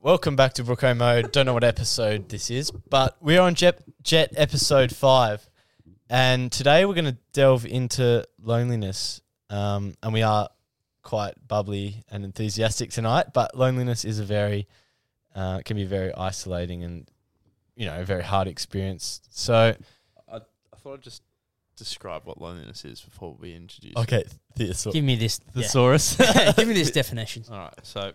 Welcome back to Brooko Mode. Don't know what episode this is, but we're on Jet, Jet episode five. And today we're going to delve into loneliness. Um, and we are quite bubbly and enthusiastic tonight, but loneliness is a very, uh, can be very isolating and, you know, a very hard experience. So, I, I thought I'd just describe what loneliness is before we introduce. okay, thesaur- Give me this. yeah. thesaurus. Give me this definition. All right. So,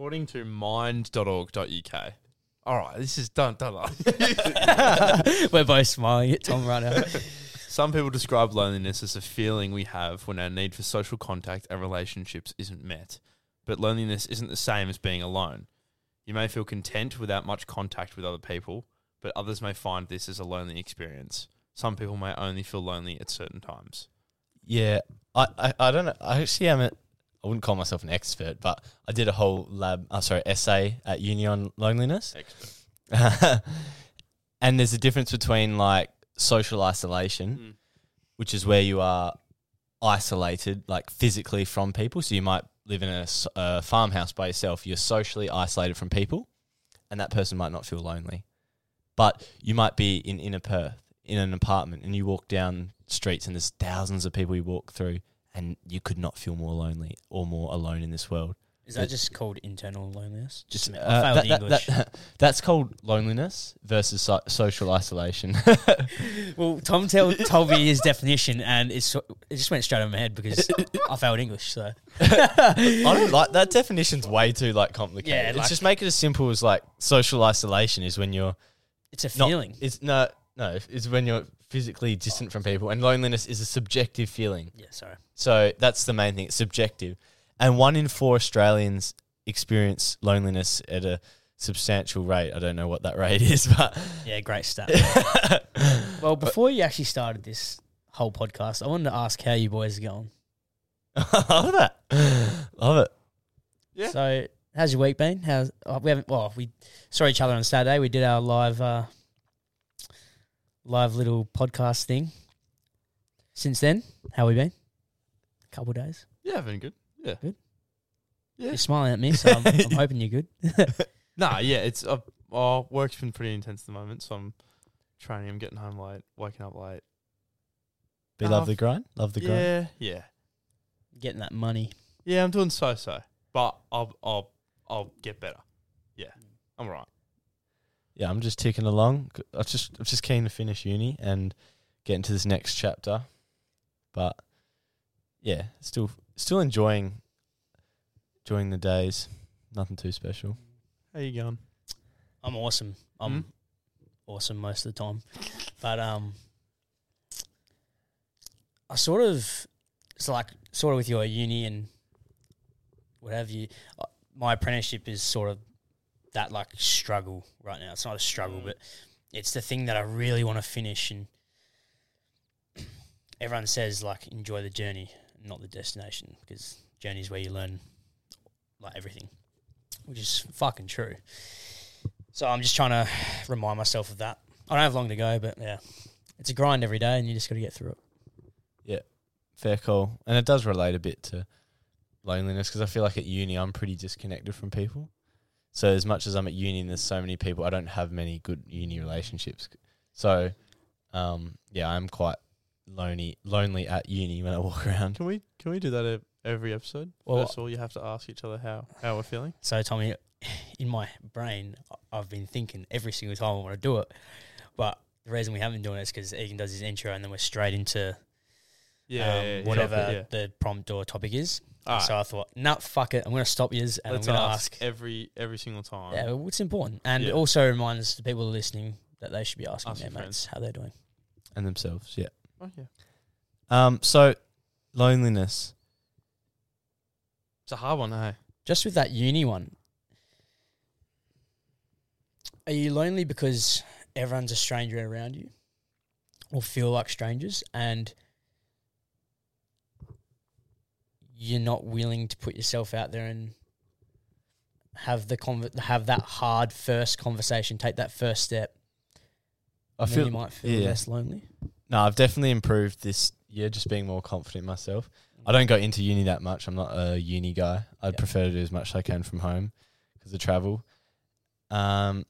according to mind.org.uk. All right, this is done. Done. We're both smiling at Tom right now. Some people describe loneliness as a feeling we have when our need for social contact and relationships isn't met. But loneliness isn't the same as being alone. You may feel content without much contact with other people, but others may find this as a lonely experience. Some people may only feel lonely at certain times. Yeah, I, I, I don't know. I actually am a, I wouldn't call myself an expert, but I did a whole lab, uh, sorry, essay at uni on loneliness. Expert. and there's a difference between like social isolation, Mm. which is where you are isolated, like physically from people. So you might live in a farmhouse by yourself. You're socially isolated from people, and that person might not feel lonely. But you might be in inner Perth in an apartment, and you walk down streets, and there's thousands of people you walk through, and you could not feel more lonely or more alone in this world. Is that just called internal loneliness? Just. Uh, I failed that- that- English. that- that's called loneliness versus so- social isolation. well, Tom tell, told me his definition, and it's, it just went straight over my head because I failed English. So I don't like that definition's way too like complicated. Yeah, Let's like- just make it as simple as like social isolation is when you're it's a not. feeling. It's no, no. It's when you're physically distant from people, and loneliness is a subjective feeling. yeah, sorry. So that's the main thing. It's subjective, and one in four Australians experience loneliness at a substantial rate. I don't know what that rate is, but Yeah, great stat. well, before you actually started this whole podcast, I wanted to ask how you boys are going. I love that. Love it. Yeah. So, how's your week been? How's oh, we haven't? Well, we saw each other on Saturday. We did our live, uh, live little podcast thing. Since then, how we been? A couple of days. Yeah, been good. Yeah. Good. Yeah. You're smiling at me, so I'm, I'm hoping you're good. Nah, yeah, it's uh, oh, work's been pretty intense at the moment, so I'm training. I'm getting home late, waking up late. But you Oh, love the grind. Love the grind. Yeah, yeah, Getting that money. yeah. I'm doing so so, but I'll I'll I'll get better. Yeah, I'm all right. Yeah, I'm just ticking along. I just I'm just keen to finish uni and get into this next chapter. But yeah, still still enjoying enjoying the days. Nothing too special. How you going? I'm awesome. I'm Hmm? awesome most of the time, but um, I sort of it's like sort of with your uni and what have you. My apprenticeship is sort of that like struggle right now. It's not a struggle, mm. but it's the thing that I really want to finish. And everyone says like enjoy the journey, not the destination, because journey is where you learn like everything, which is fucking true. So I'm just trying to remind myself of that. I don't have long to go, but yeah, it's a grind every day, and you just got to get through it. Yeah, fair call. And it does relate a bit to loneliness because I feel like at uni I'm pretty disconnected from people. So as much as I'm at uni and there's so many people, I don't have many good uni relationships. So um, yeah, I'm quite lonely lonely at uni when I walk around. Can we can we do that ev- every episode? Well- First of all, you have to ask each other how how we're feeling. So Tommy, in my brain, I- I've been thinking every single time I want to do it, but the reason we haven't been doing it is because Egan does his intro, and then we're straight into um, whatever yeah. the prompt or topic is. Alright. So I thought, nah, fuck it, I'm going to stop you, and Let's I'm going to ask, ask. every every single time. Yeah, well, it's important, and Yeah. it also reminds the people listening that they should be asking Ask their your mates how they're doing. And themselves, yeah. Oh, yeah. Um, so loneliness. It's a hard one, hey. just with that uni one, are you lonely because everyone's a stranger around you, or feel like strangers, and you're not willing to put yourself out there and have the conver- have that hard first conversation, take that first step. I feel you might feel yeah. less lonely. No, I've definitely improved this year, just being more confident myself. I don't go into uni that much. I'm not a uni guy. I'd Yeah. prefer to do as much as I can from home because of travel. Um,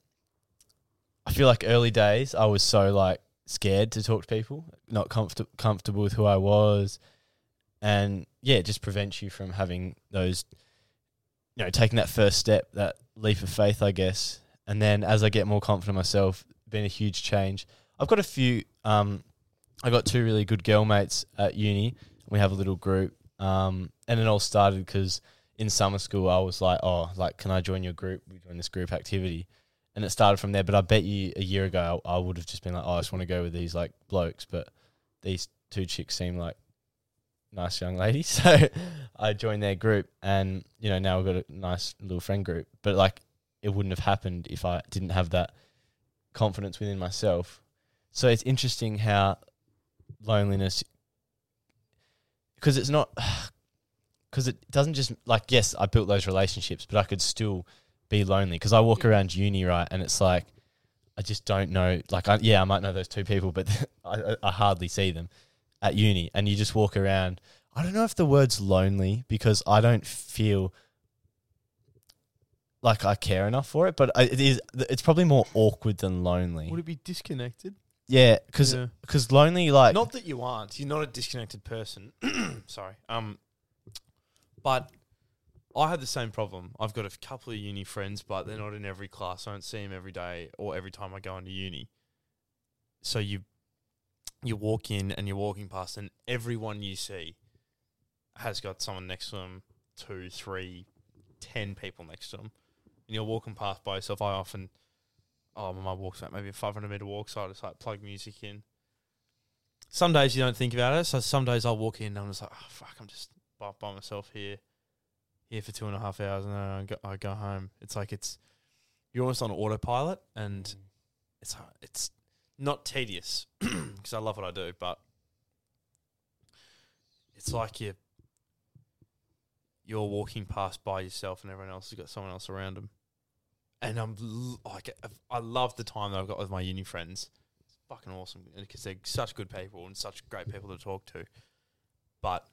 I feel like early days I was so like scared to talk to people, not comfort- comfortable with who I was, and yeah, it just prevents you from having those, you know, taking that first step, that leap of faith, I guess. And then as I get more confident myself, been a huge change. I've got a few. Um, I got two really good girl mates at uni. We have a little group, um, and it all started because in summer school I was like, "Oh, like, can I join your group? We join this group activity," and it started from there. But I bet you a year ago I, I would have just been like, "Oh, I just want to go with these like blokes," but these two chicks seem like nice young lady. so I joined their group, and you know now we've got a nice little friend group. But like, it wouldn't have happened if I didn't have that confidence within myself. So it's interesting how loneliness, because it's not, because it doesn't just like yes, I built those relationships, but I could still be lonely because I walk around uni right, and it's like I just don't know. Like I, yeah, I might know those two people, but I, I hardly see them at uni, and you just walk around. I don't know if the word's lonely because I don't feel like I care enough for it, but it is. It's probably more awkward than lonely. Would it be disconnected? Yeah, because Yeah. lonely like not that you aren't. You're not a disconnected person. Sorry. Um, but I had the same problem. I've got a couple of uni friends, but they're not in every class. I don't see them every day or every time I go into uni. So you you walk in and you're walking past, and everyone you see has got someone next to them, two, three, ten people next to them, and you're walking past by yourself. I often oh, my walk's like maybe a 500 meter walk, so I just like plug music in. Some days you don't think about it, so some days I'll walk in and I'm just like, oh, fuck, I'm just by, by myself here, here for two and a half hours, and then I go, I go home. It's like it's you're almost on autopilot, and it's uh, it's not tedious because I love what I do, but it's like you you're walking past by yourself, and everyone else has got someone else around them and I'm like, I love the time that I've got with my uni friends. It's fucking awesome because they're such good people and such great people to talk to. But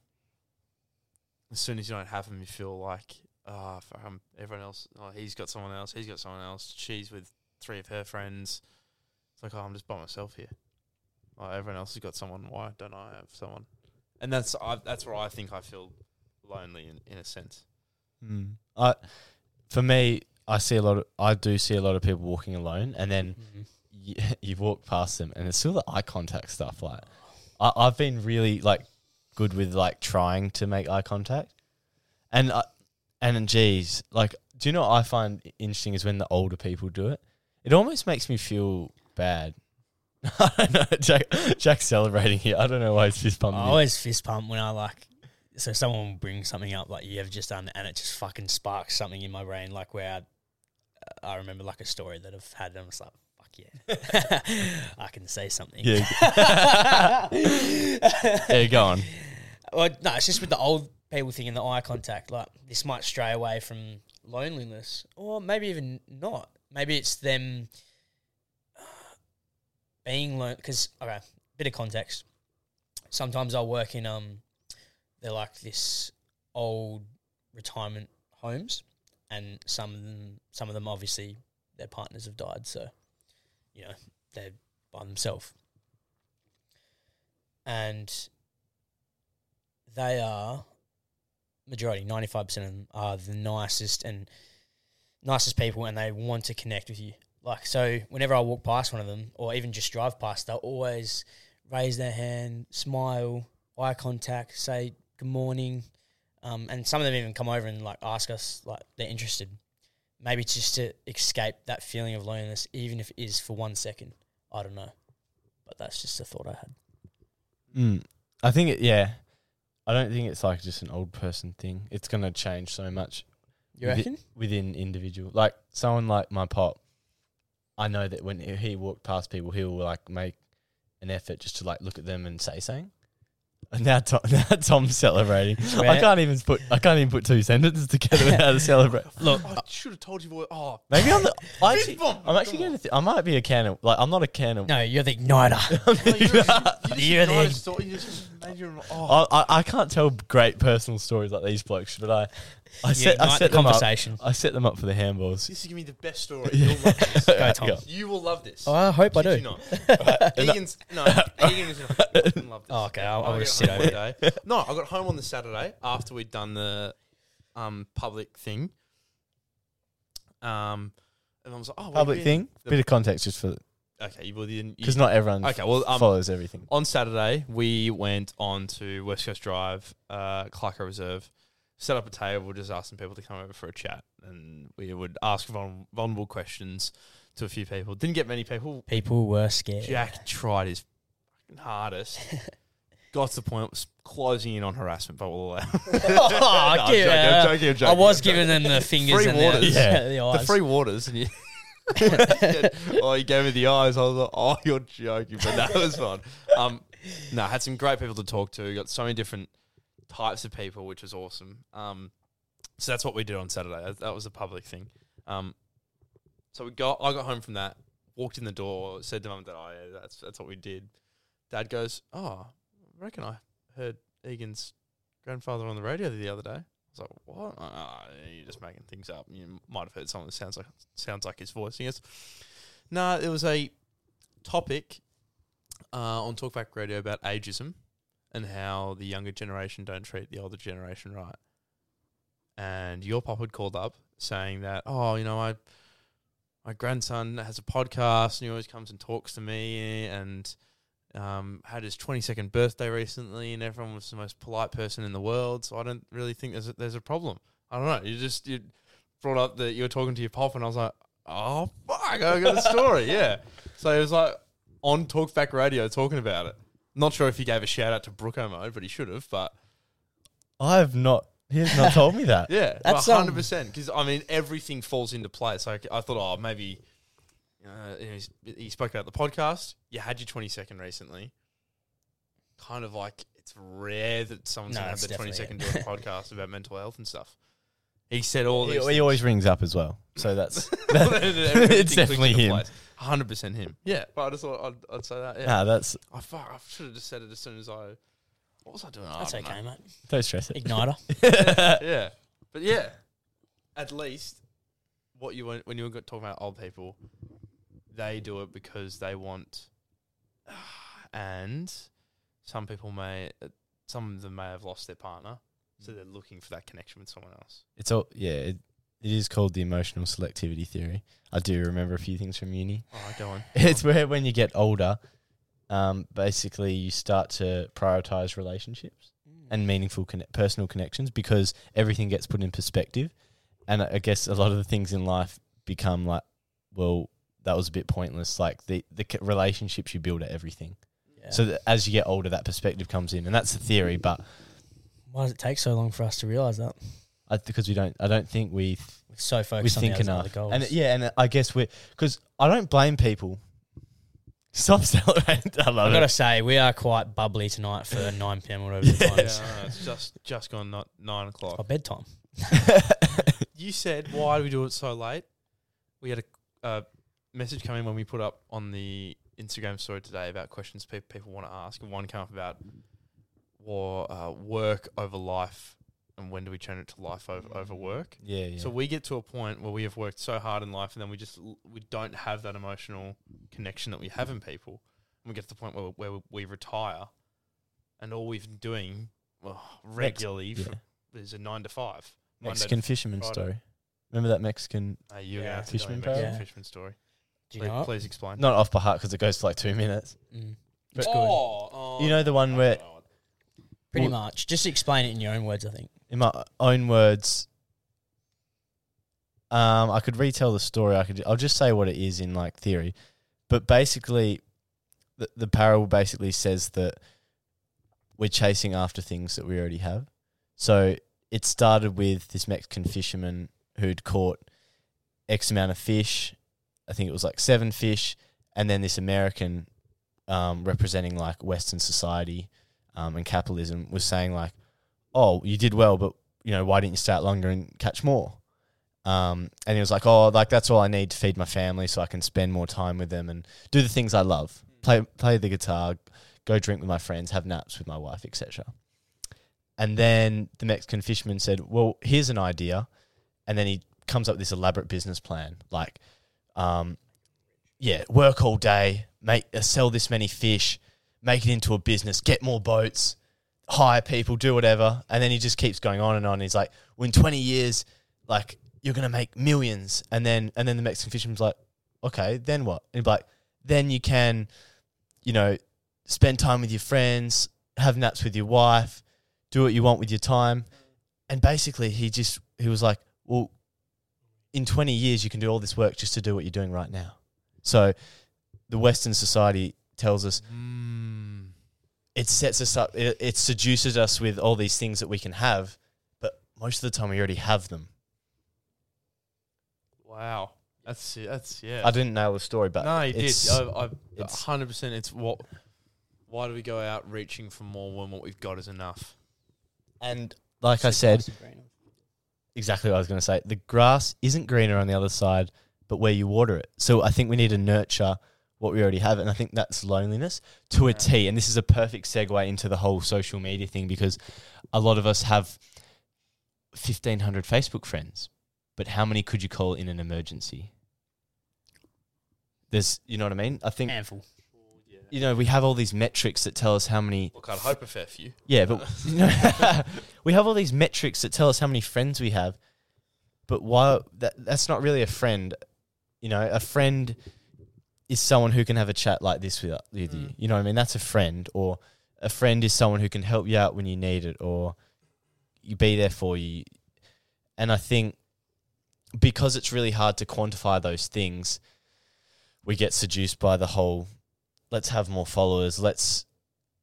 as soon as you don't have them, you feel like, oh, fuck, I'm, everyone else, oh, he's got someone else, he's got someone else, she's with three of her friends. It's like, oh, I'm just by myself here. Oh, everyone else has got someone. Why don't I have someone? And that's I, that's where I think I feel lonely in, in a sense. Mm. I, for me, I see a lot of, I do see a lot of people walking alone, and then you, you walk past them, and it's still the eye contact stuff. Like, I, I've been really like good with like trying to make eye contact, and I, and geez, like, do you know what I find interesting is when the older people do it. It almost makes me feel bad. I. Jack, Jack's celebrating here. I don't know why he's fist I pumping. me. always fist pump when I like. So someone will bring something up like you have just done, and it just fucking sparks something in my brain. Like where I, I remember like a story that I've had, and I'm just like, fuck yeah, I can say something. Yeah. yeah, go on. Well, no, it's just with the old people thing and the eye contact. Like this might stray away from loneliness, or maybe even not. Maybe it's them being learned Because okay, bit of context. Sometimes I'll work in um, they're like this old retirement homes, and some of them, some of them obviously their partners have died, so you know they're by themselves, and they are majority, ninety five percent of them are the nicest and nicest people, and they want to connect with you. Like so, whenever I walk past one of them, or even just drive past, they'll always raise their hand, smile, eye contact, say good morning, um, and some of them even come over and like ask us like they're interested. Maybe it's just to escape that feeling of loneliness, even if it is for one second. I don't know, but that's just a thought I had. Mm. I think it, yeah. I don't think it's like just an old person thing. It's gonna change so much You reckon? within individual. Like someone like my pop, I know that when he walked past people, he will like make an effort just to like look at them and say something. And now, Tom, now Tom's celebrating. I can't even put I can't even put two sentences together without to celebrate. Look, I should have told you, boy. Oh, Maybe I'm the. I actually, I'm actually going to. Th- I might be a can of. Like I'm not a can of. no, you're the igniter. Oh, you're the the. You just made your, oh. I, I I can't tell great personal stories like these blokes, but I I You set I set the them up. I set them up for the handballs. This is gonna be the best story. You'll love this. Go, Tom. Go. You will love this. Oh, I hope I Kid do. you not. Egan's no. Egan is gonna fucking love this. Oh, okay, I'll- I I'll got just sit home over one day. No, I got home on the Saturday after we'd done the um public thing. Um, and I was like, oh, where Public you been? thing. The- Bit of context just for Okay, you, well, you, because not everyone Okay, well, um, follows everything. on Saturday, we went on to West Coast Drive, uh, Clarko Reserve, set up a table, just asking people to come over for a chat, and we would ask vul- vulnerable questions to a few people. Didn't get many people. People were scared. Jack tried his fucking hardest. Got to the point was closing in on harassment, but we'll allow. oh, No, I'm joking, I'm joking, I'm joking, was I'm giving them the fingers Free and waters. the, Yeah. the the free waters, and you. oh, he gave me the eyes. I was like, "Oh, you're joking," but that was fun. Um, no, I had some great people to talk to. Got so many different types of people, which was awesome. Um, so that's what we did on Saturday. That, was a public thing. Um, so we got. I got home from that. Walked in the door. Said to mum that, "Oh, yeah, that's that's what we did." Dad goes, "Oh, I reckon I heard Egan's grandfather on the radio the other day." I was like, "What? Uh, you're just making things up. You might have heard something that sounds like sounds like his voice." He goes, "No, it was a topic uh, on Talkback Radio about ageism and how the younger generation don't treat the older generation right." And your pop had called up saying that, "Oh, you know, my my grandson has a podcast and he always comes and talks to me and." um, had his 22nd birthday recently, and everyone was the most polite person in the world. So I don't really think there's a, there's a problem. I don't know. You just you brought up that you were talking to your pop, and I was like, oh fuck, I got a story. yeah. So it was like on Talkback Radio talking about it. Not sure if he gave a shout out to Brooko mode, but he should have. But I have not. He has not told me that. yeah, That's, um, hundred percent. Because I mean, everything falls into place. Like I thought, oh, maybe. Uh, you know, he's- he spoke about the podcast. You had your twenty second recently. Kind of like it's rare that someone's No, gonna have it's their twenty second definitely doing a podcast about mental health and stuff. He said all He, these. he always rings up as well, so that's Everything it's definitely him. Hundred percent him. Yeah, but I just thought I'd, I'd say that. Yeah, Nah, that's I fuck. I should have just said it as soon as I. What was I doing? That's don't know. okay, mate. don't stress it. Igniter. yeah, but yeah, at least what you want when you were talking about old people, they do it because they want, and some people may, uh, some of them may have lost their partner, so they're looking for that connection with someone else. It's all yeah. It, it is called the emotional selectivity theory. I do remember a few things from uni. Oh, go on. It's where when you get older, um, basically you start to prioritize relationships and meaningful conne- personal connections because everything gets put in perspective. And I I guess a lot of the things in life become like, well, that was a bit pointless. Like the the c- relationships you build are everything. Yeah. So that as you get older, that perspective comes in, and that's the theory. But why does it take so long for us to realise that? I, because we don't, I don't think we We're so we focused on think the other enough. goals. And yeah, and I guess we're because I don't blame people. Stop celebrating. I love I've got to say, we are quite bubbly tonight for 9 pm, or whatever the time Yeah, is. I know, it's just just gone not nine o'clock. Our bedtime. You said why do we do it so late? We had a uh, message come in when we put up on the Instagram story today about questions pe- people want to ask, and one came up about war, uh, work over life, and when do we turn it to life over, over work? yeah, yeah. So we get to a point where we have worked so hard in life, and then we just we don't have that emotional connection that we have in people. And we get to the point where where we retire, and all we've been doing well, regularly yeah. is a nine to five. Monday to Mexican fisherman Friday. story. Remember that Mexican? Uh, you're Yeah. gonna have to Fisherman tell me parable? about the fisherman story. Do you please, know please explain. Not off by heart because it goes for like two minutes. Mm. But- It's good. oh, You know the one where, Pretty Well- much. Just explain it in your own words, I think. in my own words, um, I could retell the story. I could. I'll just say what it is in like theory, but basically, the the parable basically says that we're chasing after things that we already have. So it started with this Mexican fisherman who'd caught X amount of fish. I think it was like seven fish, and then this American um, representing like Western society um, and capitalism was saying like, "Oh, you did well, but you know why didn't you stay out longer and catch more?" Um, and he was like, "Oh, like that's all I need to feed my family, so I can spend more time with them and do the things I love, play play the guitar, go drink with my friends, have naps with my wife, etc." And then the Mexican fisherman said, "Well, here's an idea," and then he comes up with this elaborate business plan, like, um, yeah, work all day, make uh, sell this many fish, make it into a business, get more boats, hire people, do whatever, and then he just keeps going on and on. He's like, well, in twenty years, like you're gonna make millions, and then and then the Mexican fisherman's like, okay, then what? And he's like, then you can, you know, spend time with your friends, have naps with your wife, do what you want with your time, and basically he just he was like, well, in twenty years you can do all this work just to do what you're doing right now. So the Western society tells us Mm. It sets us up, it, it seduces us with all these things that we can have, but most of the time we already have them. Wow. That's that's yeah. I didn't nail the story, but no, you did. I, I, it's- hundred percent. It's what. Why do we go out reaching for more when what we've got is enough? and like I said, exactly what I was going to say. The grass isn't greener on the other side, but where you water it. So I think we need to nurture what we already have, and I think that's loneliness to a T. And this is a perfect segue into the whole social media thing because a lot of us have fifteen hundred Facebook friends, but how many could you call in an emergency? There's, you know what I mean? I think handful. you know we have all these metrics that tell us how many Look, I'd hope a fair few. yeah, but you know, we have all these metrics that tell us how many friends we have. But why that that's not really a friend. You know, a friend is someone who can have a chat like this with, with you. Mm. You know what I mean? That's a friend. Or a friend is someone who can help you out when you need it or you be there for you. And I think because it's really hard to quantify those things, we get seduced by the whole let's have more followers, let's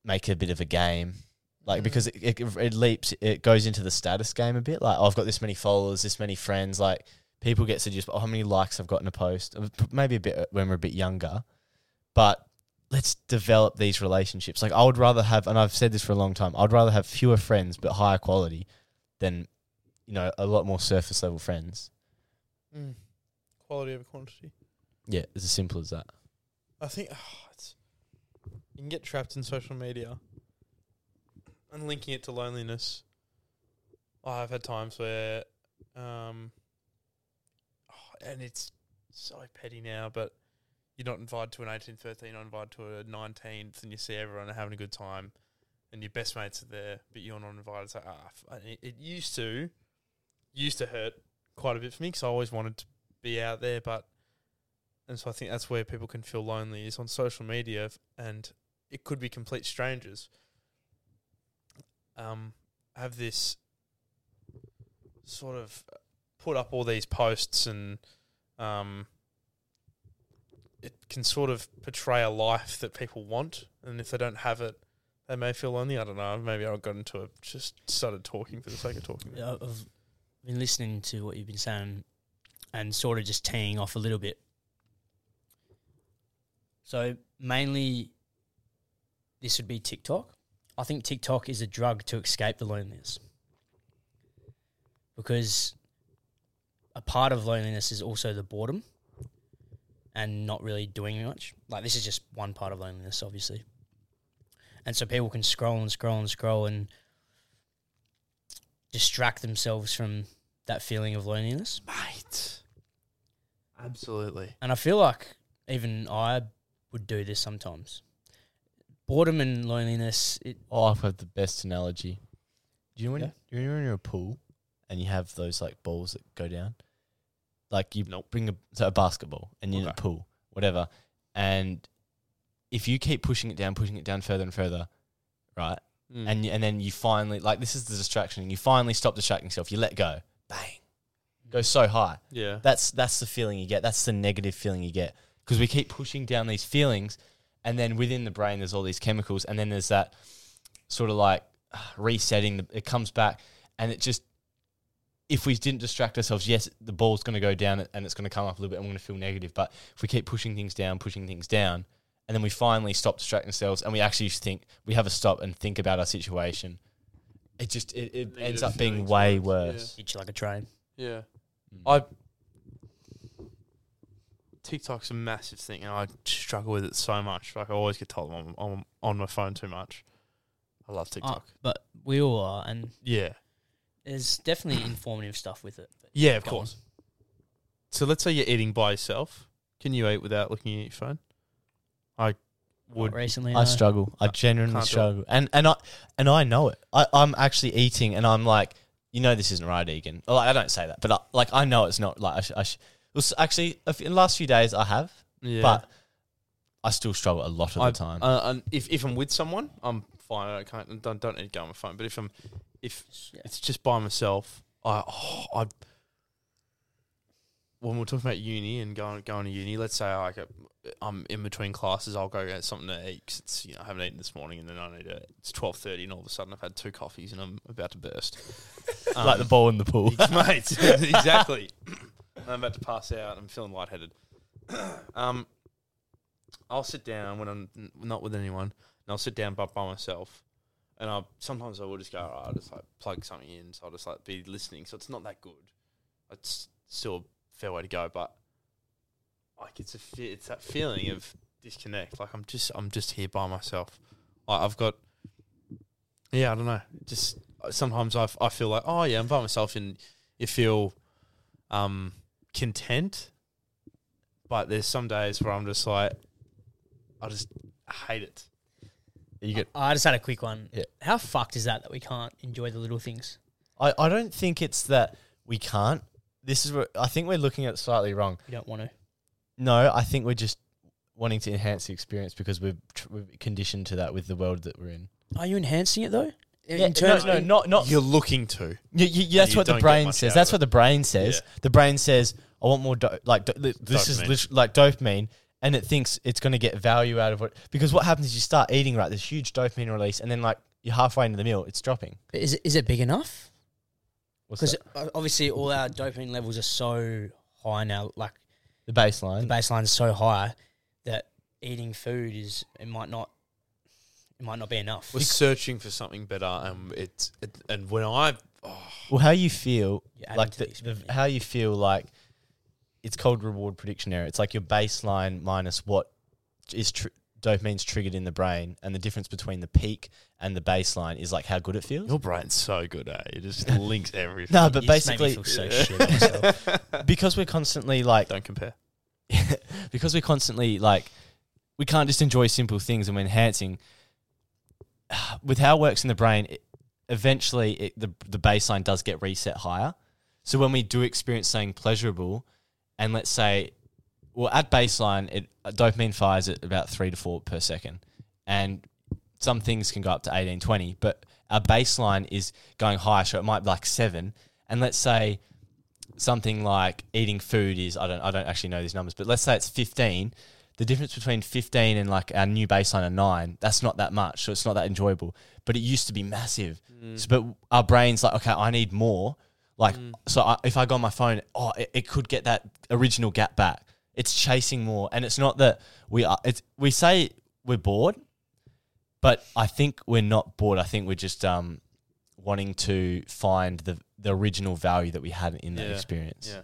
make a bit of a game. Like mm. because it, it it leaps, it goes into the status game a bit. Like oh, I've got this many followers, this many friends. Like people get seduced. by, Oh, how many likes I've got in a post? Uh, Maybe a bit when we're a bit younger, but let's develop these relationships. Like I would rather have, and I've said this for a long time. I'd rather have fewer friends but higher quality than you know a lot more surface level friends. Mm. Quality over quantity. Yeah, it's as simple as that. I think oh, it's, you can get trapped in social media and linking it to loneliness. Oh, I've had times where, um, and it's so petty now, but you're not invited to an 18th birthday, you're not invited to a 19th, and you see everyone having a good time, and your best mates are there, but you're not invited. So, ah, it, it used to, used to hurt quite a bit for me because I always wanted to be out there, but and so I think that's where people can feel lonely is on social media, and it could be complete strangers. Um, have this sort of put up all these posts, and um, it can sort of portray a life that people want, and if they don't have it, they may feel lonely. I don't know. Maybe I've got into it, just started talking for the sake of talking. I've been listening to what you've been saying and sort of just teeing off a little bit. So mainly, this would be TikTok. I think TikTok is a drug to escape the loneliness because a part of loneliness is also the boredom and not really doing much. Like this is just one part of loneliness, obviously. And so people can scroll and scroll and scroll and distract themselves from that feeling of loneliness. Mate, absolutely. And I feel like even I would do this sometimes. Boredom and loneliness, it, Oh, I've got the best analogy. Do you know when Yeah. you, you know when you're in a pool and you have those like balls that go down? Like you bring a, so a basketball and you're in a pool, whatever. And if you keep pushing it down, pushing it down further and further, right? Mm. And and then you finally like this is the distraction. And you finally stop distracting yourself. You let go, bang, goes so high. yeah, That's that's the feeling you get. That's the negative feeling you get because we keep pushing down these feelings, and then within the brain there's all these chemicals, and then there's that sort of like resetting. The, it comes back, and it just if we didn't distract ourselves, yes, the ball's going to go down and it's going to come up a little bit. and we're going to feel negative, but if we keep pushing things down, pushing things down, and then we finally stop distracting ourselves, and we actually think we have a stop and think about our situation, it just it, it ends up being way worse, worse. Hit you like a train. Yeah. Mm. I TikTok's a massive thing, and I struggle with it so much. Like I always get told I'm, I'm on my phone too much. I love TikTok. Oh, but we all are, and yeah, there's definitely informative stuff with it. Yeah, of go course. So let's say you're eating by yourself. Can you eat without looking at your phone? I would. Not recently, I no. struggle. I genuinely can't do it. struggle, and and I and I know it. I, I'm actually eating, and I'm like, you know, this isn't right, Egan. Well, I don't say that, but I, like I know it's not. Like I, sh- I sh- it was actually a f- in the last few days I have, Yeah. but I still struggle a lot of I- the time. Uh, and if if I'm with someone, I'm fine. I can't don't don't need to go on my phone. But if I'm if Yeah. it's just by myself, I oh, I when we're talking about uni and going going to uni, let's say like uh, I'm in between classes, I'll go get something to eat 'cause it's you know I haven't eaten this morning, and then I need to. It's twelve thirty, and all of a sudden I've had two coffees and I'm about to burst. like the ball in the pool. mate. exactly. I'm about to pass out. I'm feeling lightheaded. um, I'll sit down when I'm not with anyone, and I'll sit down by, by myself. And I sometimes I will just go, "Alright, I'll just like plug something in, so I'll just like be listening. So it's not that good. It's still a fair way to go, but like it's a fe- it's that feeling of disconnect. Like I'm just I'm just here by myself. I, I've got yeah, I don't know. Just sometimes I, I feel like oh yeah, I'm by myself, and you feel um content. But there's some days where I'm just like, I just hate it. You get. I just had a quick one. Yeah. How fucked is that that we can't enjoy the little things? I, I don't think it's that we can't. This is what I think we're looking at it slightly wrong. We don't want to. No, I think we're just wanting to enhance the experience because we're, tr- we're conditioned to that with the world that we're in. Are you enhancing it though? Yeah, no, no, not not. You're looking to. You, you, that's you what the don't get brain much says. out That's of what the brain says. Yeah. The brain says, "I want more." Do- like do- li- this is Dopamine. lit- like dopamine, and it thinks it's going to get value out of it. Because what happens is you start eating right, this huge dopamine release, and then like you're halfway into the meal, it's dropping. But is it is it big enough? Because obviously all our dopamine levels are so high now. Like the baseline, the baseline. baseline is so high that eating food is it might not it might not be enough. We're searching for something better, and it's it, and when I oh, well, how you feel, like the, the the, how you feel, like it's called reward prediction error. It's like your baseline minus what is tr- dopamine's triggered in the brain, and the difference between the peak and the baseline is like how good it feels. your brain's so good, eh? It just links everything. No, but You just made me basically, feel so shit about myself. because we're constantly like don't compare. because we're constantly like we can't just enjoy simple things and we're enhancing with how it works in the brain it, eventually it, the, the baseline does get reset higher so when we do experience something pleasurable and let's say well at baseline it uh, dopamine fires at about 3 to 4 per second and some things can go up to 18 20 but our baseline is going higher so it might be like 7 and let's say something like eating food is I don't I don't actually know these numbers, but let's say it's 15. The difference between 15 and like our new baseline of 9, that's not that much, so it's not that enjoyable. But it used to be massive. Mm. So, but our brain's like, okay, I need more. Like, so I, if I go on my phone, oh, it, it could get that original gap back. It's chasing more, and it's not that we are. It's we say we're bored, but I think we're not bored. I think we're just um wanting to find the the original value that we had in that Yeah, experience. Yeah,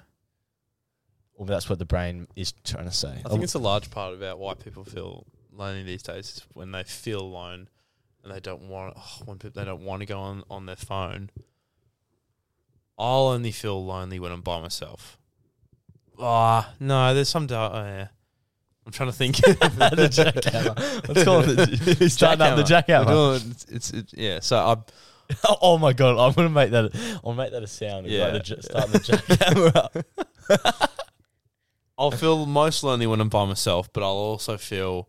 Or that's what the brain is trying to say. I think it's a large part about why people feel lonely these days is when they feel alone and they don't want oh, when people, they don't want to go on on their phone. I'll only feel lonely when I'm by myself. Ah, no, there's some doubt. Oh, yeah. I'm trying to think. the jackhammer. Let's call it the, starting up the jackhammer. We're doing- It's, it's, it's- yeah. So I oh my god, I'm gonna make that. I'll make that a sound. Yeah, Yeah. like the, ja- starting the jackhammer up. I'll feel most lonely when I'm by myself, but I'll also feel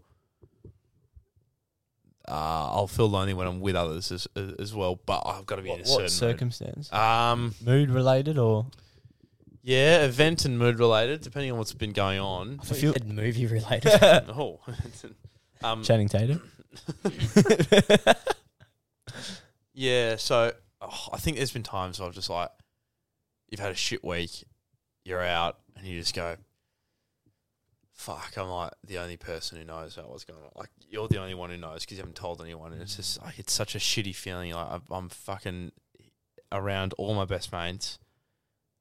uh, I'll feel lonely when I'm with others as as, as well. But I've got to be in a certain what circumstance? mood. Um, Mood related or yeah, event and mood related, depending on what's been going on. I feel- movie related. oh, um, Channing Tatum? Yeah, so oh, I think there's been times where I've just like, you've had a shit week, you're out, and you just go, fuck, I'm like the only person who knows about what's going on. Like, you're the only one who knows because you haven't told anyone. And it's just, like, it's such a shitty feeling. Like, I'm- fucking around all my best mates.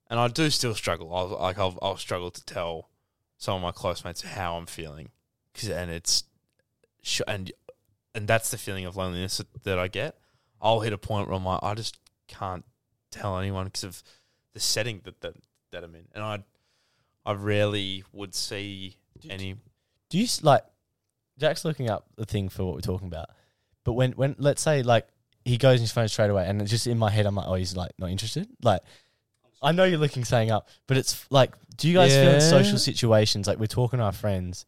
And I do still struggle. I'll, like, I'll, I'll struggle to tell some of my close mates how I'm feeling. 'Cause- and it's, and, and that's the feeling of loneliness that, that I get. I'll hit a point where I'm like, I just can't tell anyone because of the setting that, that that I'm in, and I I rarely would see any. Do you s- like Jack's looking up the thing for what we're talking about, but when when let's say like he goes in his phone straight away, and it's just in my head, I'm like, oh, he's like not interested. Like, I know you're looking something up, but it's like, do you guys feel in Yeah. social situations like we're talking to our friends,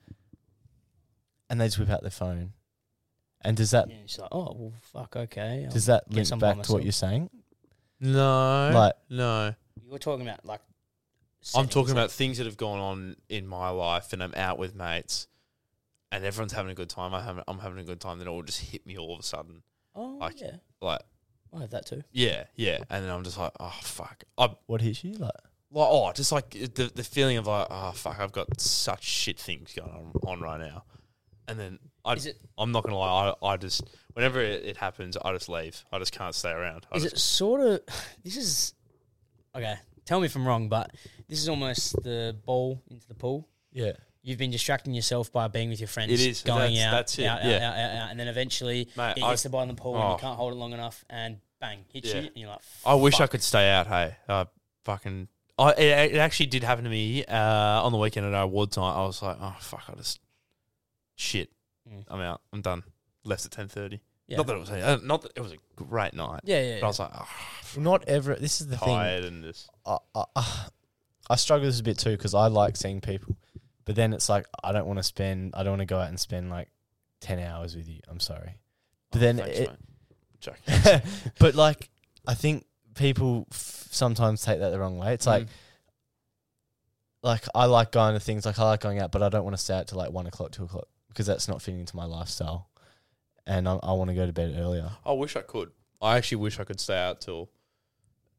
and they just whip out their phone, and does that Yeah, it's like, oh well, fuck, okay. does that link I'm by back to what myself. you're saying? No, Like- no. you were talking about like. I'm talking about things that have gone on in my life, and I'm out with mates, and everyone's having a good time. I have, I'm having a good time. Then it will just hit me all of a sudden, Oh like- yeah, like I have that too. yeah, yeah, and then I'm just like, oh fuck, I What hits you? Like, like oh, just like the the feeling of like, oh fuck, I've got such shit things going on, on right now, and then I it I'm not gonna lie, I, I just whenever it, it happens, I just leave. I just can't stay around. I is just, it sort of this is okay tell me if i'm wrong but this is almost the ball into the pool yeah, you've been distracting yourself by being with your friends It is. going That's- out that's it, out, out, yeah. out, out, out, and then eventually Mate, it I- gets the ball in the pool and oh. you can't hold it long enough and bang hits Yeah. you and you're like I wish I could stay out. Hey, uh, fucking. I it, it actually did happen to me uh, on the weekend at our awards night. I was like, oh fuck, I just shit. Mm. I'm out. I'm done. Left at ten thirty. Yeah. Not that it was. A, uh, not that it was a great night. yeah yeah, But yeah. I was like, oh, not ever. This is the thing. tired and just. I, I, I struggle with this a bit too because I like seeing people, but then it's like I don't want to spend. I don't want to go out and spend like ten hours with you. I'm sorry, but then thanks, it, mate. But like I think people f- sometimes take that the wrong way. It's like Mm. like I like going to things like I like going out, but I don't want to stay out till like one o'clock, two o'clock because that's not fitting into my lifestyle, and I, I want to go to bed earlier. I wish I could. I actually wish I could stay out till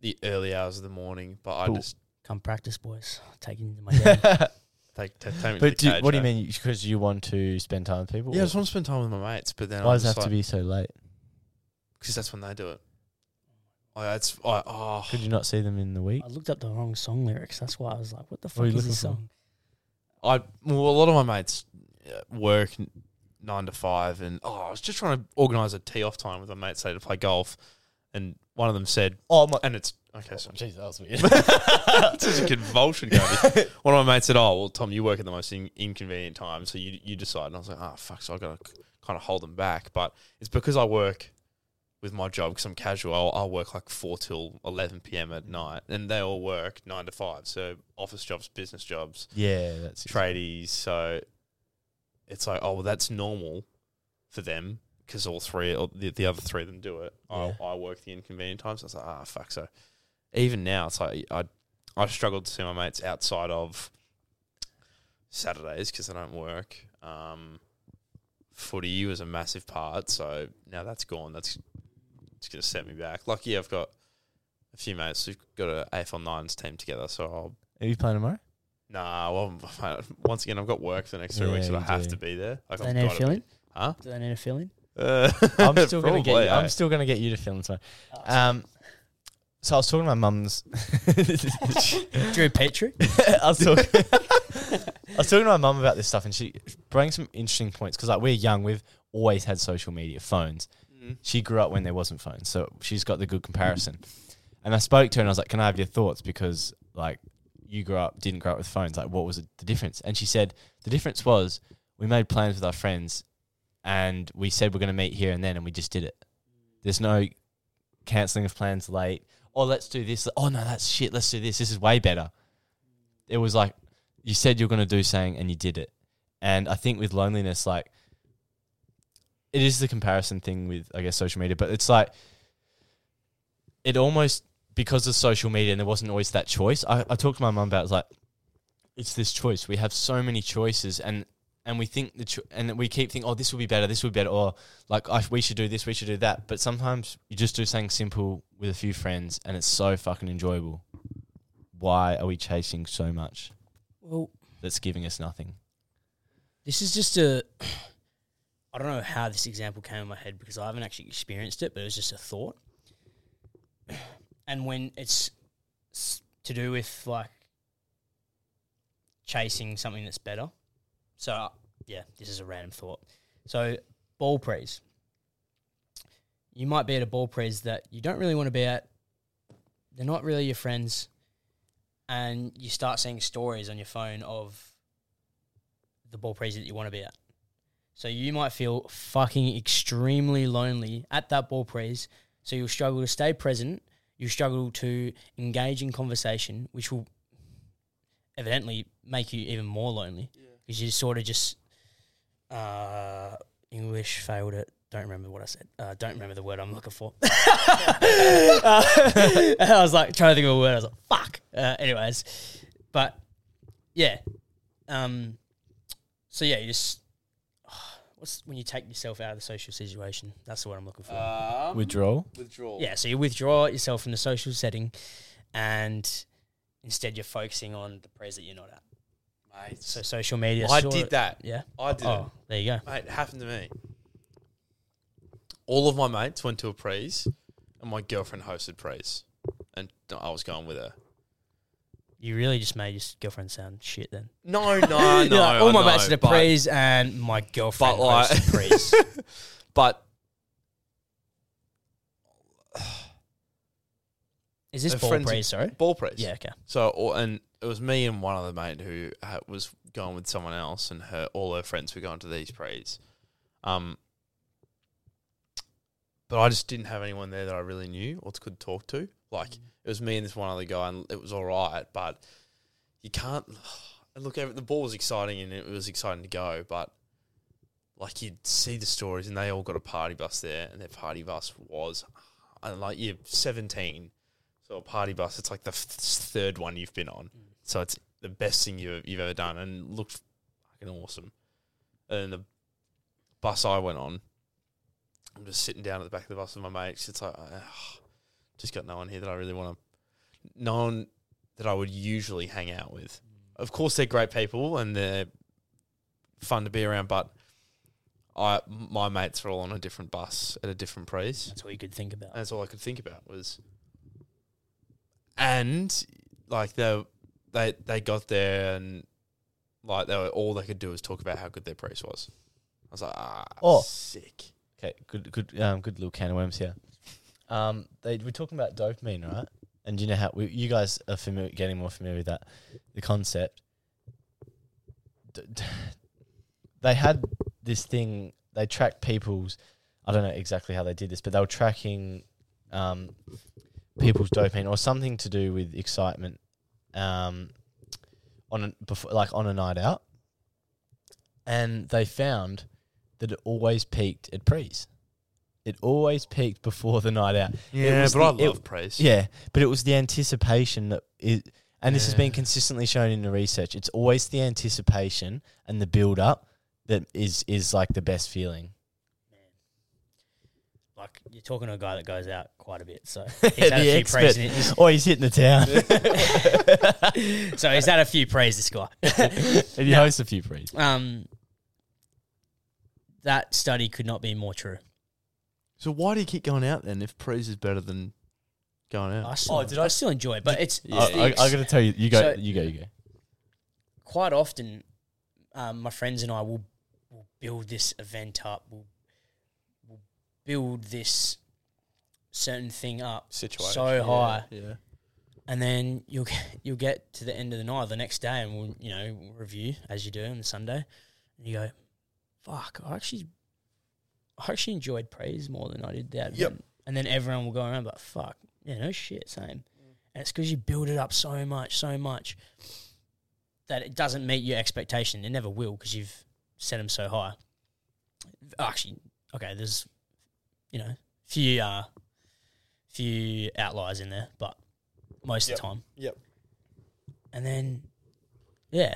the early hours of the morning, but I Cool. just come practice boys taking into my den. take, take, take me to but the do, cage, what do you eh? mean? Because you want to spend time with people? Yeah, I just want to spend time with my mates, but then Why I'm does it just have to be so late? Because that's when they do it. Oh, that's I oh, Could you not see them in the week? i looked up the wrong song lyrics that's why i was like what the What fuck are you is this looking for? song I well, a lot of my mates uh, work n- nine to five, and oh, I was just trying to organise a tee off time with my mates say to play golf, and one of them said, Oh my! and it's okay. So oh, Jeez, that was weird. it's just a convulsion going. One of my mates said, "Oh, well, Tom, you work at the most in- inconvenient time, so you you decide." And I was like, "Oh, fuck!" So I got to kind of hold them back, but it's because I work with my job because I'm casual. I'll, I'll work like four till eleven p.m. at night, and they all work nine to five. So office jobs, business jobs, yeah, that's tradies. So it's like, oh, well, that's normal for them because all three, or the, the other three of them do it. I, I work the inconvenient times. So I was like, ah, fuck. So even now, it's like I I struggled to see my mates outside of Saturdays because I don't work. Um, footy was a massive part, so now that's gone. That's it's going to set me back. Lucky I've got a few mates who've got a AFL nines team together, so I'll Are you playing tomorrow? Nah, well, once again, I've got work for the next three Yeah, weeks, so I you have do. to be there. Like, do I've they need a gotta fill be- in Huh? do they need a fill in Uh, I'm still gonna get. probably, You, I'm still gonna get you to film tomorrow. Um, so I was talking to my mum's. drew petrie I was talking. I was talking to my mum about this stuff, and she brings some interesting points because like we're young, we've always had social media, phones. Mhm. She grew up when there wasn't phones, so she's got the good comparison. And I spoke to her, and I was like, "Can I have your thoughts?" Because like you grew up, didn't grow up with phones. Like, what was the difference? And she said the difference was we made plans with our friends, and we said we're going to meet here and then, and we just did it. There's no cancelling of plans late. Oh, let's do this. Oh no, that's shit. Let's do this. This is way better. It was like you said you're going to do something and you did it. And I think with loneliness, like it is the comparison thing with I guess social media, but it's like it almost because of social media and there wasn't always that choice. I, I talked to my mum about it, it was like it's this choice. We have so many choices and and we think the cho- and we keep thinking, oh, this will be better, this will be better, or like I, we should do this, we should do that. But sometimes you just do something simple with a few friends, and it's so fucking enjoyable. Why are we chasing so much Well, that's giving us nothing? this is just a. I don't know how this example came in my head because I haven't actually experienced it, but it was just a thought. And when it's to do with like chasing something that's better, so uh, yeah, this is a random thought. So ball prees, you might be at a ball prees that you don't really want to be at. They're not really your friends, and you start seeing stories on your phone of the ball prees that you want to be at. So you might feel fucking extremely lonely at that ball prees. So you'll struggle to stay present. You struggle to engage in conversation, which will evidently make you even more lonely because you sort of just uh, English failed it. Don't remember what I said. Uh, don't remember the word I'm looking for. Uh, I was like trying to think of a word. I was like, "Fuck." Uh, anyways, but yeah, um, so yeah, you just what's when you take yourself out of the social situation. That's the word I'm looking for. Um, Withdrawal. withdrawal. yeah, so you withdraw yourself from the social setting, and instead you're focusing on the praise that you're not at. mate. So social media. I did of- that. Yeah. I did Oh, there you go. it. Mate, it happened to me. All of my mates went to a praise, and my girlfriend hosted praise, and I was going with her. You really just made your girlfriend sound shit then. No, no, You're no. like, all I my know, mates at a but- praise and my girlfriend But like, hosted praise. but Is this her ball friends- praise? Sorry. ball prees. Yeah. Okay. So, or, and it was me and one other mate who ha- was going with someone else, and her all her friends were going to these prees. Um, but I just didn't have anyone there that I really knew or could talk to. Like it was me and this one other guy, and it was all right. But you can't. Look, the ball was exciting, and it was exciting to go. But like you'd see the stories, and they all got a party bus there, and their party bus was, and like you're 17, so a party bus. It's like the f- third one you've been on, so it's the best thing you've you've ever done, and looked fucking awesome. And the bus I went on, I'm just sitting down at the back of the bus with my mates. It's like, ah, just got no one here that I really want to, no one that I would usually hang out with. Of course, they're great people and they're fun to be around, but I my mates are all on a different bus at a different price. That's all you could think about. That's all I could think about was, and like they they they got there and like they were all they could do was talk about how good their price was. I was like, ah, Oh. sick. Okay, good, good, um, good little can of worms here. Um, they we're talking about dopamine, right? And you know how we, you guys are familiar, getting more familiar with that, the concept. D- d- they had this thing. They tracked people's. I don't know exactly how they did this, but they were tracking um, people's dopamine or something to do with excitement. Um, on a, before, like on a night out, and they found that it always peaked at prees. It always peaked before the night out. Yeah, was but I the- it- love praise. Yeah, but it was the anticipation that is, and this has been consistently shown in the research. It's always the anticipation and the build up that is is like the best feeling. Like you're talking to a guy that goes out quite a bit, so he's had a few expert. praise. in it. Oh, he's hitting the town, so he's had a few praise. This guy. and he hosts a few prees. Um, that study could not be more true. So why do you keep going out then if praise is better than going out? I still, Oh, did I, I- still enjoy it, but it's, I, it's the I, ex- I got to tell you, you go, So- you go, you go. quite often, um, my friends and I will, will build this event up. We'll, we'll build this certain thing up Situation. so high, Yeah. and then you'll get, you'll get to the end of the night, the next day, and we'll you know we'll review as you do on the Sunday, and you go, "Fuck, I actually, I actually enjoyed praise more than I did that." Yep. event." And then everyone will go around like, "Fuck, yeah, no shit, same." And it's because you build it up so much, so much that it doesn't meet your expectation. It never will because you've set them so high. Actually, okay, there's you know few uh few outliers in there, but most Yep. of the time. Yep. And then, yeah,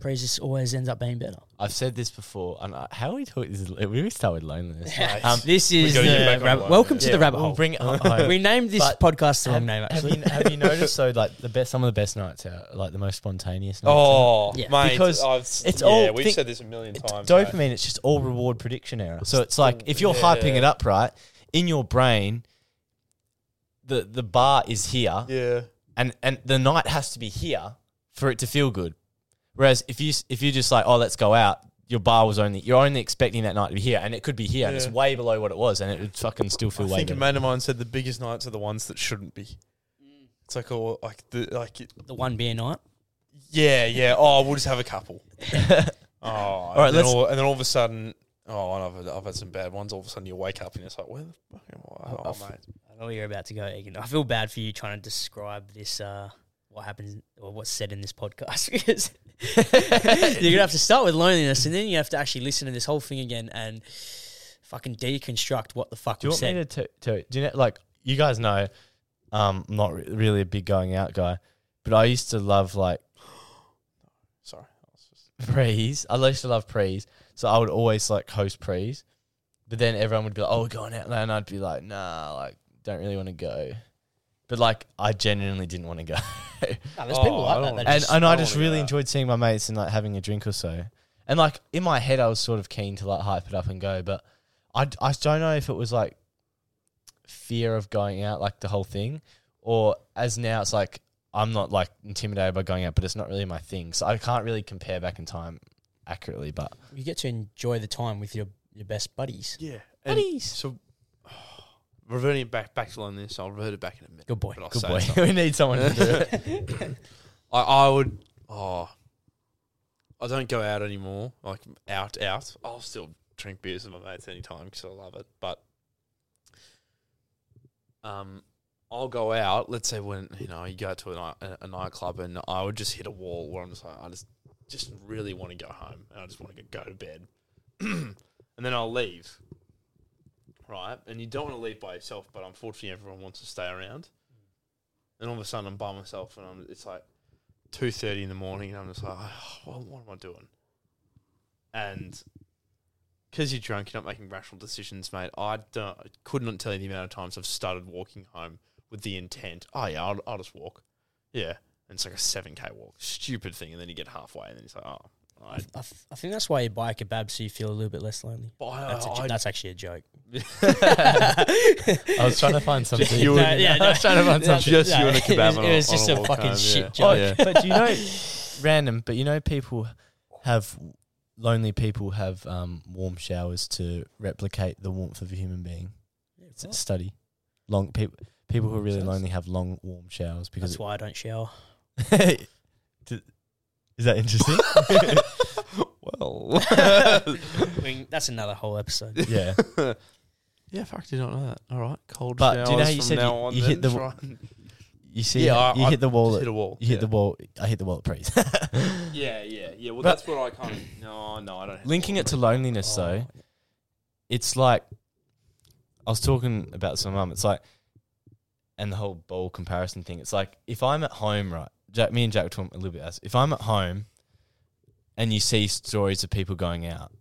Prees just always ends up being better. I've said this before. And I- how are we talk? This is, we always start with loneliness. Um, this is gotta the back on rabbit. line, Welcome yeah. to the rabbit we'll hole. bring it home. we named this But podcast the wrong have, name. have Actually, you, have you noticed though, like the best, some of the best nights out, like the most spontaneous nights? Oh, Yeah. mate, Because I've, it's yeah, all we've think- said this a million times. dopamine, mate. it's just all reward prediction error. So it's like if you're hyping it up right in your brain, the the bar is here, Yeah. and and the night has to be here for it to feel good. Whereas if you if you're just like, oh, let's go out, your bar was only you're only expecting that night to be here, and it could be here, and it's Yeah. way below what it was, and it would fucking still feel I way think a better. mate of mine said the biggest nights are the ones that shouldn't be. It's like all like the like it- the one beer night. yeah yeah. Oh, we'll just have a couple. Oh, all right, and then let's- all, and then all of a sudden, oh, and I've had, I've had some bad ones. All of a sudden, you wake up and it's like, where the fuck am I? Oh, I've- mate. I know where you're about to go, Egan. I feel bad for you trying to describe this, uh, what happens or what's said in this podcast because you're gonna have to start with loneliness and then you have to actually listen to this whole thing again and fucking deconstruct what the fuck Do you we want said. me to, t- to do you know like you guys know, um, I'm not re- really a big going out guy, but I used to love like Sorry. I was just- prees. I used to love prees, so I would always like host prees. But then everyone would be like, "Oh, we're going out," and I'd be like, "Nah, like don't really want to go." But like, I genuinely didn't want to go, No, there's Oh, people I like that. don't- that and just- and I don't just wanna go really out. enjoyed seeing my mates and like having a drink or so. And like in my head, I was sort of keen to like hype it up and go, but I d- I don't know if it was like fear of going out, like the whole thing, or as now it's like I'm not like intimidated by going out, but it's not really my thing, so I can't really compare back in time accurately. But you get to enjoy the time with your, your best buddies. Yeah. And Buddies. So, reverting it back back to loneliness, I'll revert it back in a minute. Good boy. but I'll good say boy, we need someone to do it. I, I would. Oh, I don't go out anymore. Like out, out. I'll still drink beers with my mates anytime because I love it. But um, I'll go out. Let's say when you know you go to a, night, a, a nightclub and I would just hit a wall where I'm just like I just just really want to go home and I just want to go to bed, and then I'll leave. Right, and you don't want to leave by yourself, but unfortunately everyone wants to stay around. And all of a sudden I'm by myself, and I'm, it's like two thirty in the morning, and I'm just like, oh, well, what am I doing? And because you're drunk, you're not making rational decisions, mate. I don't, I could not tell you the amount of times I've started walking home with the intent, oh yeah, I'll, I'll just walk, yeah, and it's like a seven k walk, stupid thing, and then you get halfway, and then it's like, oh, I, I, th- I think that's why you buy a kebab so you feel a little bit less lonely. but I, That's, a, jo- I- that's actually a joke. I was trying to find something. you No, and- yeah, I was trying to find no, something. Just no, you and a it kebab was- on It a- was just on a a fucking home, shit yeah. joke. Oh, yeah. but do you know, random, but you know, people have lonely people have um, warm showers to replicate the warmth of a human being. It's a study. Long people, people who are really lonely have long warm showers because. That's why I don't shower. It- is that interesting? well, I mean, that's another whole episode. yeah. yeah, fuck, did not know that. All right, cold. But do you know showers how you from said now you- on you then, hit the- try- You see, Yeah, I- you I hit the wall. just At, hit a wall. You hit the wall. I hit the wall at praise. Yeah, yeah, yeah. Well, But- that's what I kind of. No, no, I don't. hit the Linking wall. it to loneliness, oh, though, Oh, it's like I was talking about this with my mum. It's like, and the whole ball comparison thing. It's like if I'm at home, right? Jack, me and Jack were talking a little bit. As if I'm at home, and you see stories of people going out,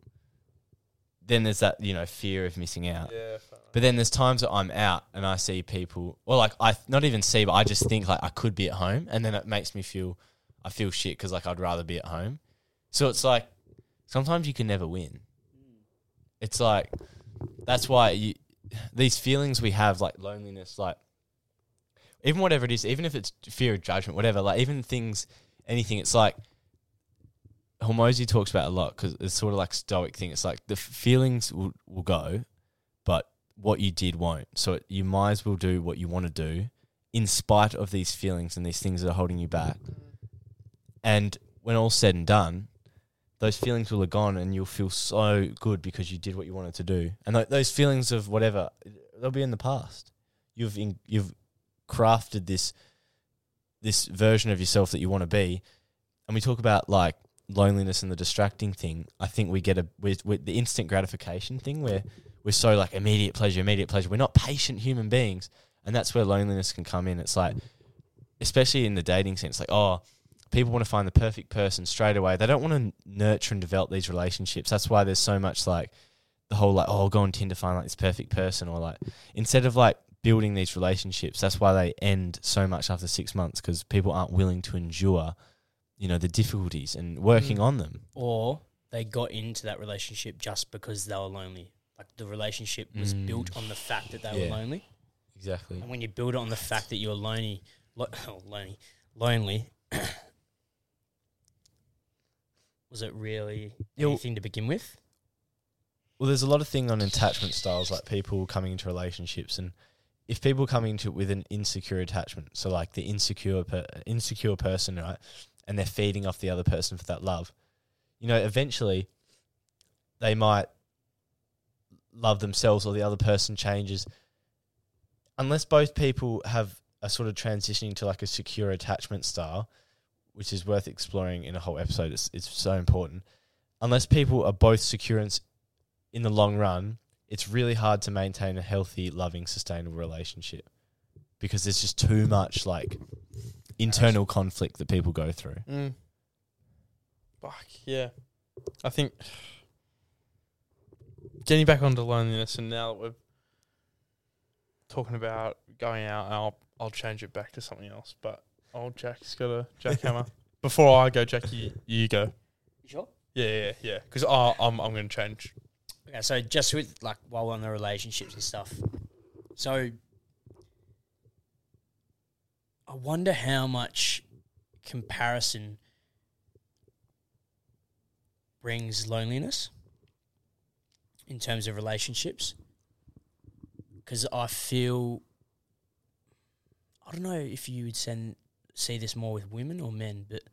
then there's that you know fear of missing out. Yeah, But then there's times that I'm out and I see people, or like I not even see, but I just think like I could be at home, and then it makes me feel, I feel shit because like I'd rather be at home. So it's like sometimes you can never win. It's like that's why you these feelings we have like loneliness, like even whatever it is, even if it's fear of judgment, whatever, like even things, anything, it's like Hormozi talks about a lot because it's sort of like stoic thing. It's like the feelings will, will go, but what you did won't. So it, you might as well do what you want to do, in spite of these feelings and these things that are holding you back. And when all's said and done, those feelings will have gone, and you'll feel so good because you did what you wanted to do. And th- those feelings of whatever, they'll be in the past. You've in, you've crafted this this version of yourself that you want to be. And we talk about like loneliness and the distracting thing. I think we get a with, with the instant gratification thing where we're so like immediate pleasure, immediate pleasure. We're not patient human beings, and that's where loneliness can come in. It's like, especially in the dating sense, like oh, people want to find the perfect person straight away. They don't want to nurture and develop these relationships. That's why there's so much like the whole like, oh, I'll go on Tinder find like this perfect person, or like instead of like building these relationships, that's why they end so much after six months because people aren't willing to endure, you know, the difficulties and working Mm. on them. or they got into that relationship just because they were lonely. Like the relationship was Mm. built on the fact that they Yeah. were lonely. Exactly. And when you build it on the fact that you're lonely, lo- oh, lonely, lonely, was it really anything to begin with? Well, there's a lot of thing on attachment styles, like people coming into relationships, and if people come into it with an insecure attachment, so like the insecure per, insecure person, right, and they're feeding off the other person for that love, you know, eventually they might love themselves or the other person changes. Unless both people have a sort of transitioning to like a secure attachment style, which is worth exploring in a whole episode. It's, it's so important. Unless people are both secure and in the long run, it's really hard to maintain a healthy, loving, sustainable relationship because there's just too much like internal conflict that people go through. Mm. Fuck yeah. I think getting back onto loneliness, and now that we're talking about going out, I'll I'll change it back to something else. But old Jack's got a jackhammer. Before I go, Jack, you, you go. You sure? Yeah, yeah, yeah. Because I'm I'm going to change. Okay, so just with like while we're on the relationships and stuff, so I wonder how much comparison brings loneliness in terms of relationships. Because I feel, I don't know if you would send see this more with women or men, but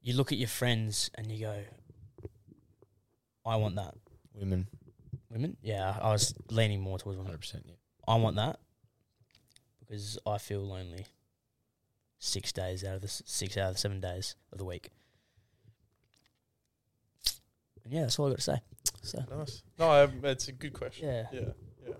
you look at your friends and you go, "I want that." Women, Women? Yeah, I was leaning more towards women. 100%. Yeah. I want that because I feel lonely six days out of the six out of the seven days of the week. And yeah, that's all I got to say. So Nice. No, um, it's a good question. yeah, Yeah, yeah.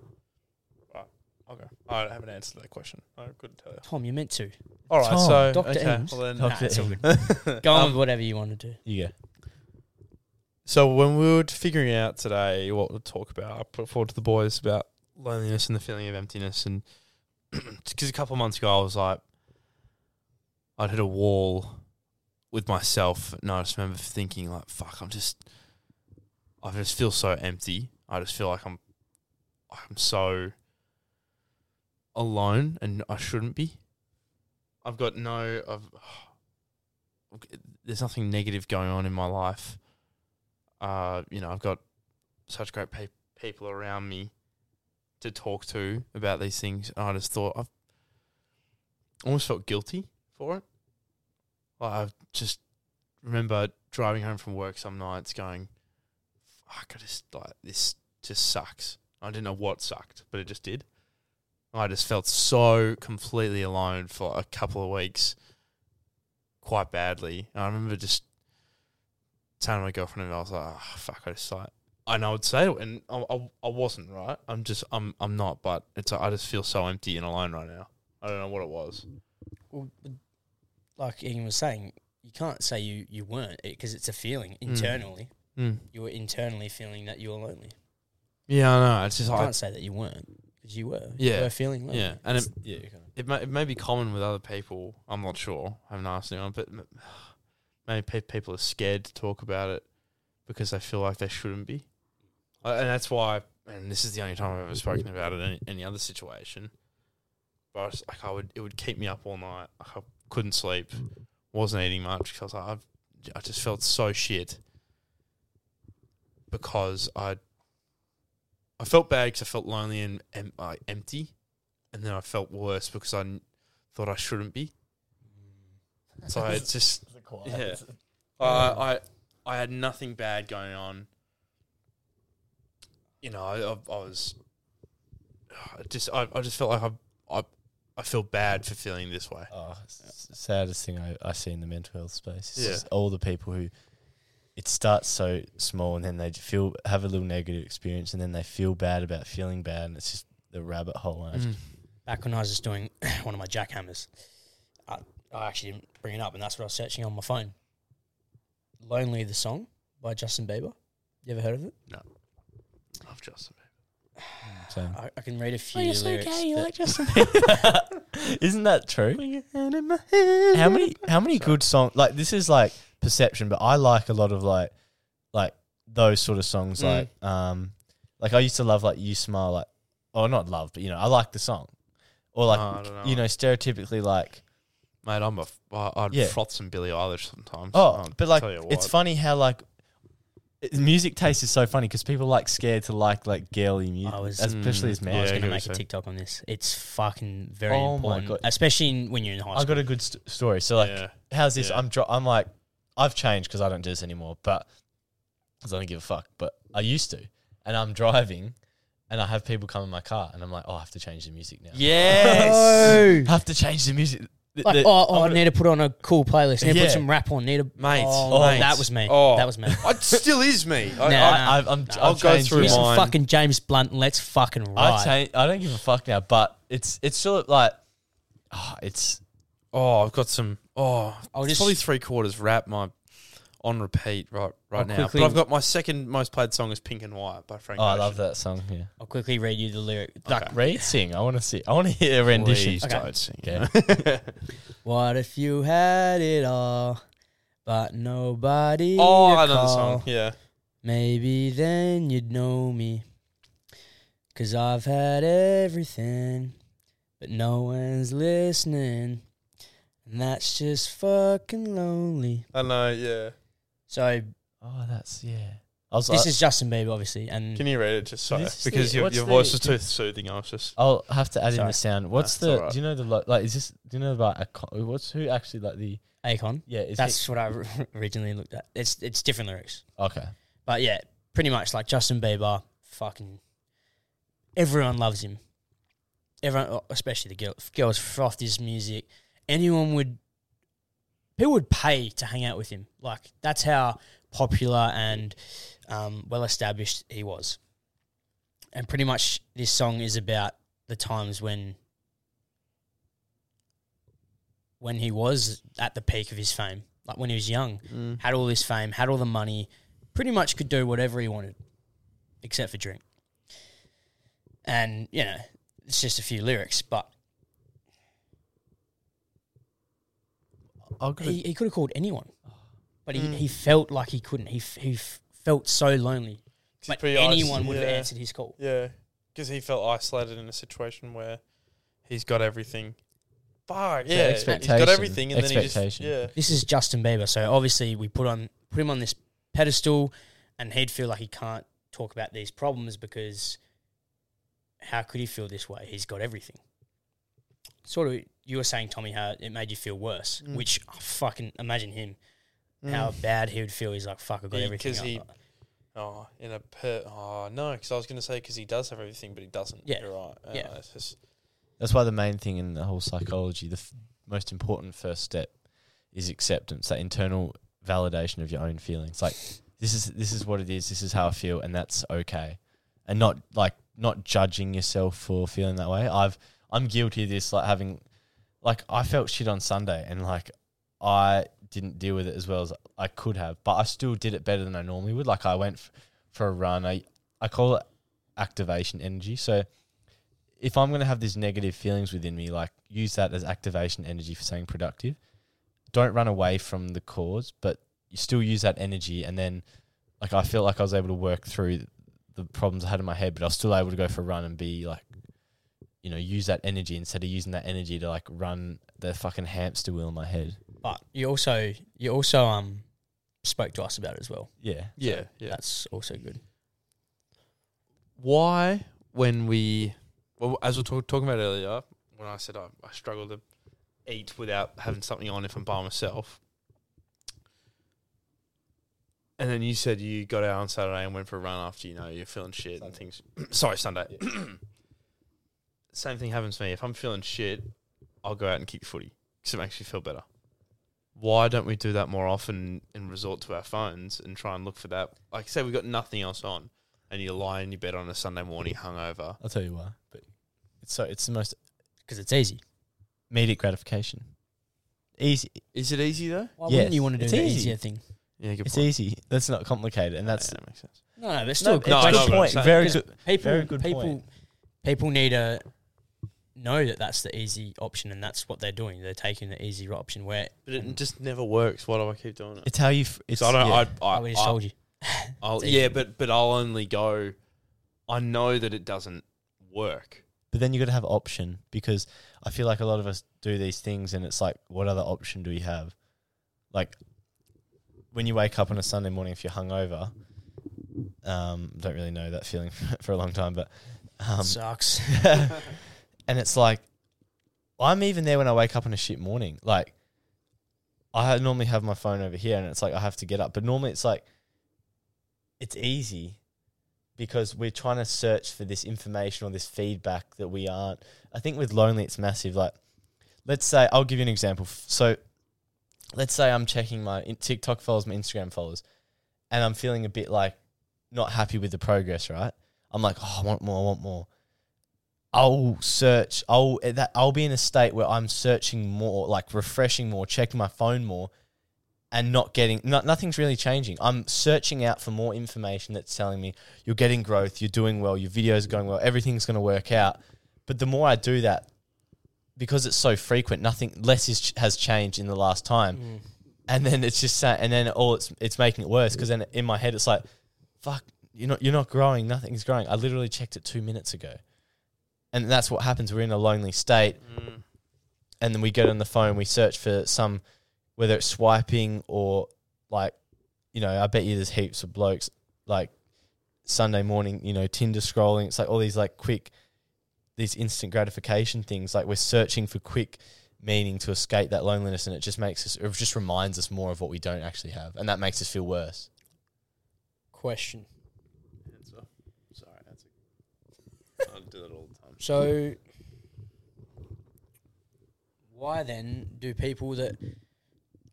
Right. Okay. I haven't answered that question. I couldn't tell you. Tom, you meant to All right. Tom, so Dr. okay. Eames. Well then, Dr. it's all Eames. go on Um, with whatever you want to do. You go. So when we were figuring out today what to talk about, I put forward to the boys about loneliness and the feeling of emptiness, and because a couple of months ago I was like, I'd hit a wall with myself, and I just remember thinking like, "Fuck, I'm just, I just feel so empty. I just feel like I'm, I'm so alone, and I shouldn't be. I've got no, I've, there's nothing negative going on in my life." Uh, you know, I've got such great pe- people around me to talk to about these things. And I just thought I've almost felt guilty for it. Like I just remember driving home from work some nights going, fuck, I just like this just sucks. I didn't know what sucked, but it just did. I just felt so completely alone for a couple of weeks, quite badly. And I remember just telling my girlfriend, and I was like, oh, "Fuck!" I just like, and I'd say it, and I, I, I wasn't right. I'm just, I'm, I'm not. But it's, I just feel so empty and alone right now. I don't know what it was. Well, like Ian was saying, you can't say you, you weren't because it's a feeling internally. Mm. You were internally feeling that you were lonely. Yeah, I know. It's just, You I, can't say that you weren't because you were. Yeah. you were feeling lonely. yeah, and it, Yeah. it may, it may be common with other people. I'm not sure. I haven't asked anyone, but maybe pe- people are scared to talk about it because they feel like they shouldn't be, and that's why. And this is the only time I've ever spoken about it in any, other situation. But I was, like, I would, it would keep me up all night. Like, I couldn't sleep, wasn't eating much because I was like, I've, just felt so shit because I, I felt bad because I felt lonely and like empty, and then I felt worse because I n- thought I shouldn't be. So it's just yeah. I I I had nothing bad going on. You know, I, I, I was I just I, I just felt like I I I feel bad for feeling this way. Oh, s- saddest thing I, I see in the mental health space is Yeah. all the people who it starts so small and then they feel have a little negative experience and then they feel bad about feeling bad and it's just the rabbit hole. And I mm. back when I was just doing one of my jackhammers, I, I actually didn't bring it up, and that's what I was searching on my phone. "Lonely" the song by Justin Bieber. You ever heard of it? No. I love Justin. Bieber. So. I, I can read a few lyrics. that- Justin Bieber. Isn't that true? How many how many good songs like this is like perception, but I like a lot of like like those sort of songs Mm. like um like I used to love like You Smile like or not love, but you know, I like the song. Or like Oh, I don't know. you know, stereotypically like Mate, I'm a. f- I- I'd Yeah. froth some Billie Eilish sometimes. Oh, I'll but like tell you it's funny how like it- music taste is so funny because people like scared to like like girly music, I was- especially Mm, as I men. was Yeah, going I get to what make a you're saying. TikTok on this. It's fucking very Oh my important, God. especially in, when you're in high school. I school. got a good st- story. So like, Yeah. how's this? Yeah. I'm dro- I'm like, I've changed because I don't do this anymore, but because I don't give a fuck. But I used to, and I'm driving, and I have people come in my car, and I'm like, oh, I have to change the music now. Yes. I have to change the music. The- Like, the- oh, oh I need to put on a cool playlist. Need to Yeah. put some rap on. Need to Mate, Oh, mate. that was me. Oh. That was me. It still is me. I, Nah. I, I've, I'm. I'll I've go changed through it. Here's some mine. fucking James Blunt. and Let's fucking I ride. I don't give a fuck now, but it's it's still like, oh, it's oh, I've got some. Oh, I'll it's just- probably three quarters rap. My on repeat right right I'll now. quickly- But I've got my second most played song is Pink and White by Frank. oh, I Ocean. love that song. Yeah, I'll quickly read you the lyric. Like, Okay. read sing. I want to see. I want to hear a rendition. Please Okay. don't sing. Okay. what if you had it all, but nobody? oh, I know the call? song. Yeah. Maybe then you'd know me. Cause I've had everything, but no one's listening. And that's just fucking lonely. I know. Yeah. So Oh, that's yeah. I was. this I, is Justin Bieber, obviously, and Can you read it just so? This is Because the- your, what's your the- voice is too soothing. I was just. I'll have to add in Sorry. the sound. What's Nah, the? alright. Do you know the lo- like? Is this? Do you know about? A, what's who actually like the? Akon. Yeah, is That's what I originally looked at. It's it's different lyrics, he, okay. but yeah, pretty much like Justin Bieber. Fucking everyone loves him. Everyone, especially the girl, girls, frothed his music. Anyone would, people would pay to hang out with him. Like that's how popular and um, well established he was. And pretty much this song is about the times when when he was at the peak of his fame, like when he was young, Mm. had all this fame, had all the money, pretty much could do whatever he wanted, except for drink. And you know, it's just a few lyrics, but I'll go. he, he could have called anyone, but he, Mm. he felt like he couldn't. He f- he f- felt so lonely. But pretty anyone ice- would have yeah. answered his call. Yeah, because he felt isolated in a situation where he's got everything. Fuck So yeah, he's got expectation. everything, and then he just Expectation. yeah. This is Justin Bieber, so obviously we put on put him on this pedestal, and he'd feel like he can't talk about these problems because how could he feel this way? He's got everything. Sort of, you were saying, Tommy, how it made you feel worse. Mm. Which oh, fucking imagine him, how bad he would feel. He's like, "Fuck, I got He- everything." 'cause he- I- Oh, in a per. Oh no, because I was going to say because he does have everything, but he doesn't. Yeah. You're right. Uh, Yeah. it's just That's why the main thing in the whole psychology, the f- most important first step, is acceptance. That internal validation of your own feelings. Like this is this is what it is. This is how I feel, and that's okay. And not like not judging yourself for feeling that way. I've I'm guilty of this. Like having, like I felt shit on Sunday, and like I didn't deal with it as well as I could have, but I still did it better than I normally would. Like I went f- for a run. I I call it activation energy. So if I'm going to have these negative feelings within me, like use that as activation energy for saying productive. Don't run away from the cause, but you still use that energy. And then, like, I feel like I was able to work through the problems I had in my head, but I was still able to go for a run and be like, you know, use that energy instead of using that energy to like run the fucking hamster wheel in my head. but you also you also um spoke to us about it as well. Yeah. yeah, yeah. That's also good. Why when we, well, as we were talk, talking about earlier, when I said I, I struggle to eat without having something on if I'm by myself. And then you said you got out on Saturday and went for a run after you know you're feeling shit and things. Sorry, Sunday. Same thing happens to me. If I'm feeling shit, I'll go out and kick footy because it makes me feel better. Why don't we do that more often and resort to our phones and try and look for that? Like I said, we've got nothing else on, and you lie in your bed on a Sunday morning hungover. I'll tell you why. But it's so it's the most Because it's easy. immediate gratification. easy. Is it easy though? Why Yes, wouldn't you want to do it's the easy. easier thing? Yeah, good It's point. easy. That's not complicated, and that's yeah, that makes sense. No, no, but no, still, it's No, a I know good what I'm point. saying. Very Because good. people, very good people, point. people need to know that that's the easy option, and that's what they're doing. They're taking the easy option. Where But it just never works. Why do I keep doing it? It's how you. f- It's So I don't. yeah. I, I, I, just I, told you. I'll, It's easy. yeah, but but I'll only go. I know that it doesn't work. But then you got to have option because I feel like a lot of us do these things, and it's like, what other option do we have? Like when you wake up on a Sunday morning, if you're hungover, um, don't really know that feeling for a long time, but um, Sucks. and it's like I'm even there when I wake up on a shit morning. Like I normally have my phone over here, and it's like I have to get up. But normally it's like it's easy because we're trying to search for this information or this feedback that we aren't. I think with lonely, it's massive. Like let's say I'll give you an example. So let's say I'm checking my TikTok followers, my Instagram followers, and I'm feeling a bit like not happy with the progress. Right? I'm like, oh, I want more. I want more. I'll search. I'll eh, that I'll be in a state where I'm searching more, like refreshing more, checking my phone more, and not getting. Not, nothing's really changing. I'm searching out for more information that's telling me you're getting growth, you're doing well, your videos are going well, everything's going to work out. But the more I do that, because it's so frequent, nothing less is, has changed in the last time, Mm. and then it's just and then all it's it's making it worse because then in my head it's like, fuck, you're not you're not growing, nothing's growing. I literally checked it two minutes ago, and that's what happens. We're in a lonely state, mm. and then we get on the phone, we search for some, whether it's swiping or like, you know, I bet you there's heaps of blokes like Sunday morning, you know, Tinder scrolling. It's like all these like quick, these instant gratification things. Like we're searching for quick meaning to escape that loneliness, and it just makes us, it just reminds us more of what we don't actually have, and that makes us feel worse. Question. Sorry, that's a, I do that all the time. So, why then do people that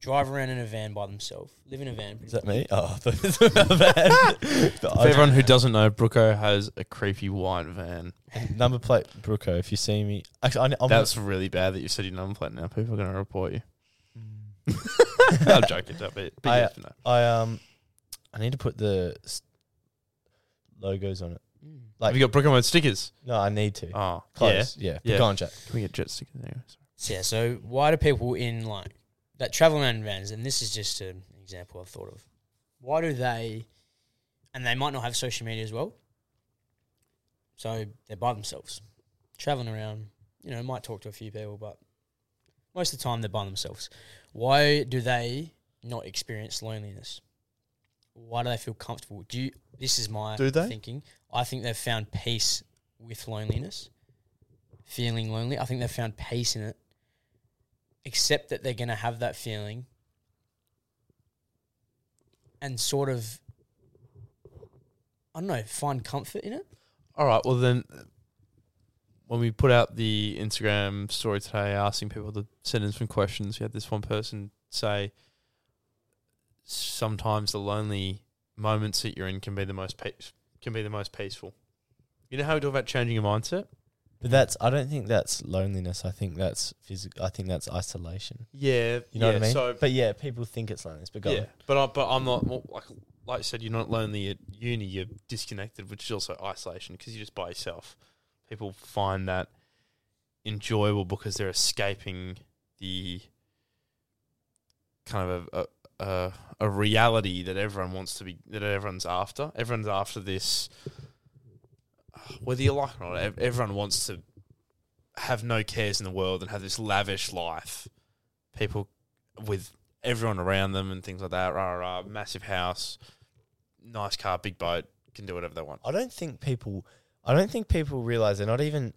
drive around in a van by themselves, live in a van? Is that me? Oh, I thought it was my bad. For everyone who doesn't know, Brooko has a creepy white van. number plate Brooko. If you see me, actually, I, I'm That's really bad that you said your number plate now. People are going to report you. Mm. I'm joking, don't be. But I- I um, I need to put the s- logos on it. Like- Have you got Brooko mode stickers? No, I need to. Oh, Close. Yeah. Yeah. But Go on, Jack. Can we get jet stickers anyway? So, yeah. So why do people in like that travel around in vans? And this is just an example I've thought of. Why do they? And they might not have social media as well. So they're by themselves, traveling around. You know, might talk to a few people, but most of the time they're by themselves. Why do they not experience loneliness? Why do they feel comfortable? Do you, this is my Do they? thinking. I think they've found peace with loneliness, feeling lonely. I think they've found peace in it, accept that they're going to have that feeling, and sort of, I don't know, find comfort in it. All right. Well, then, when we put out the Instagram story today, asking people to send in some questions, we had this one person say, "Sometimes the lonely moments that you're in can be the most peace, can be the most peaceful." You know how we talk about changing your mindset? But that's. I don't think that's loneliness. I think that's physical. I think that's isolation. Yeah, You know yeah, what I mean? So, but yeah, people think it's loneliness. But go yeah, on. but I, but I'm not well, like like you said. You're not lonely at uni. You're disconnected, which is also isolation because you're just by yourself. People find that enjoyable because they're escaping the kind of a, a, a, a reality that everyone wants to be that everyone's after. Everyone's after this. Whether you like it or not, everyone wants to have no cares in the world and have this lavish life. People with everyone around them and things like that. Rah, rah, rah, massive house, nice car, big boat, can do whatever they want. I don't think people. I don't think people realize they're not even.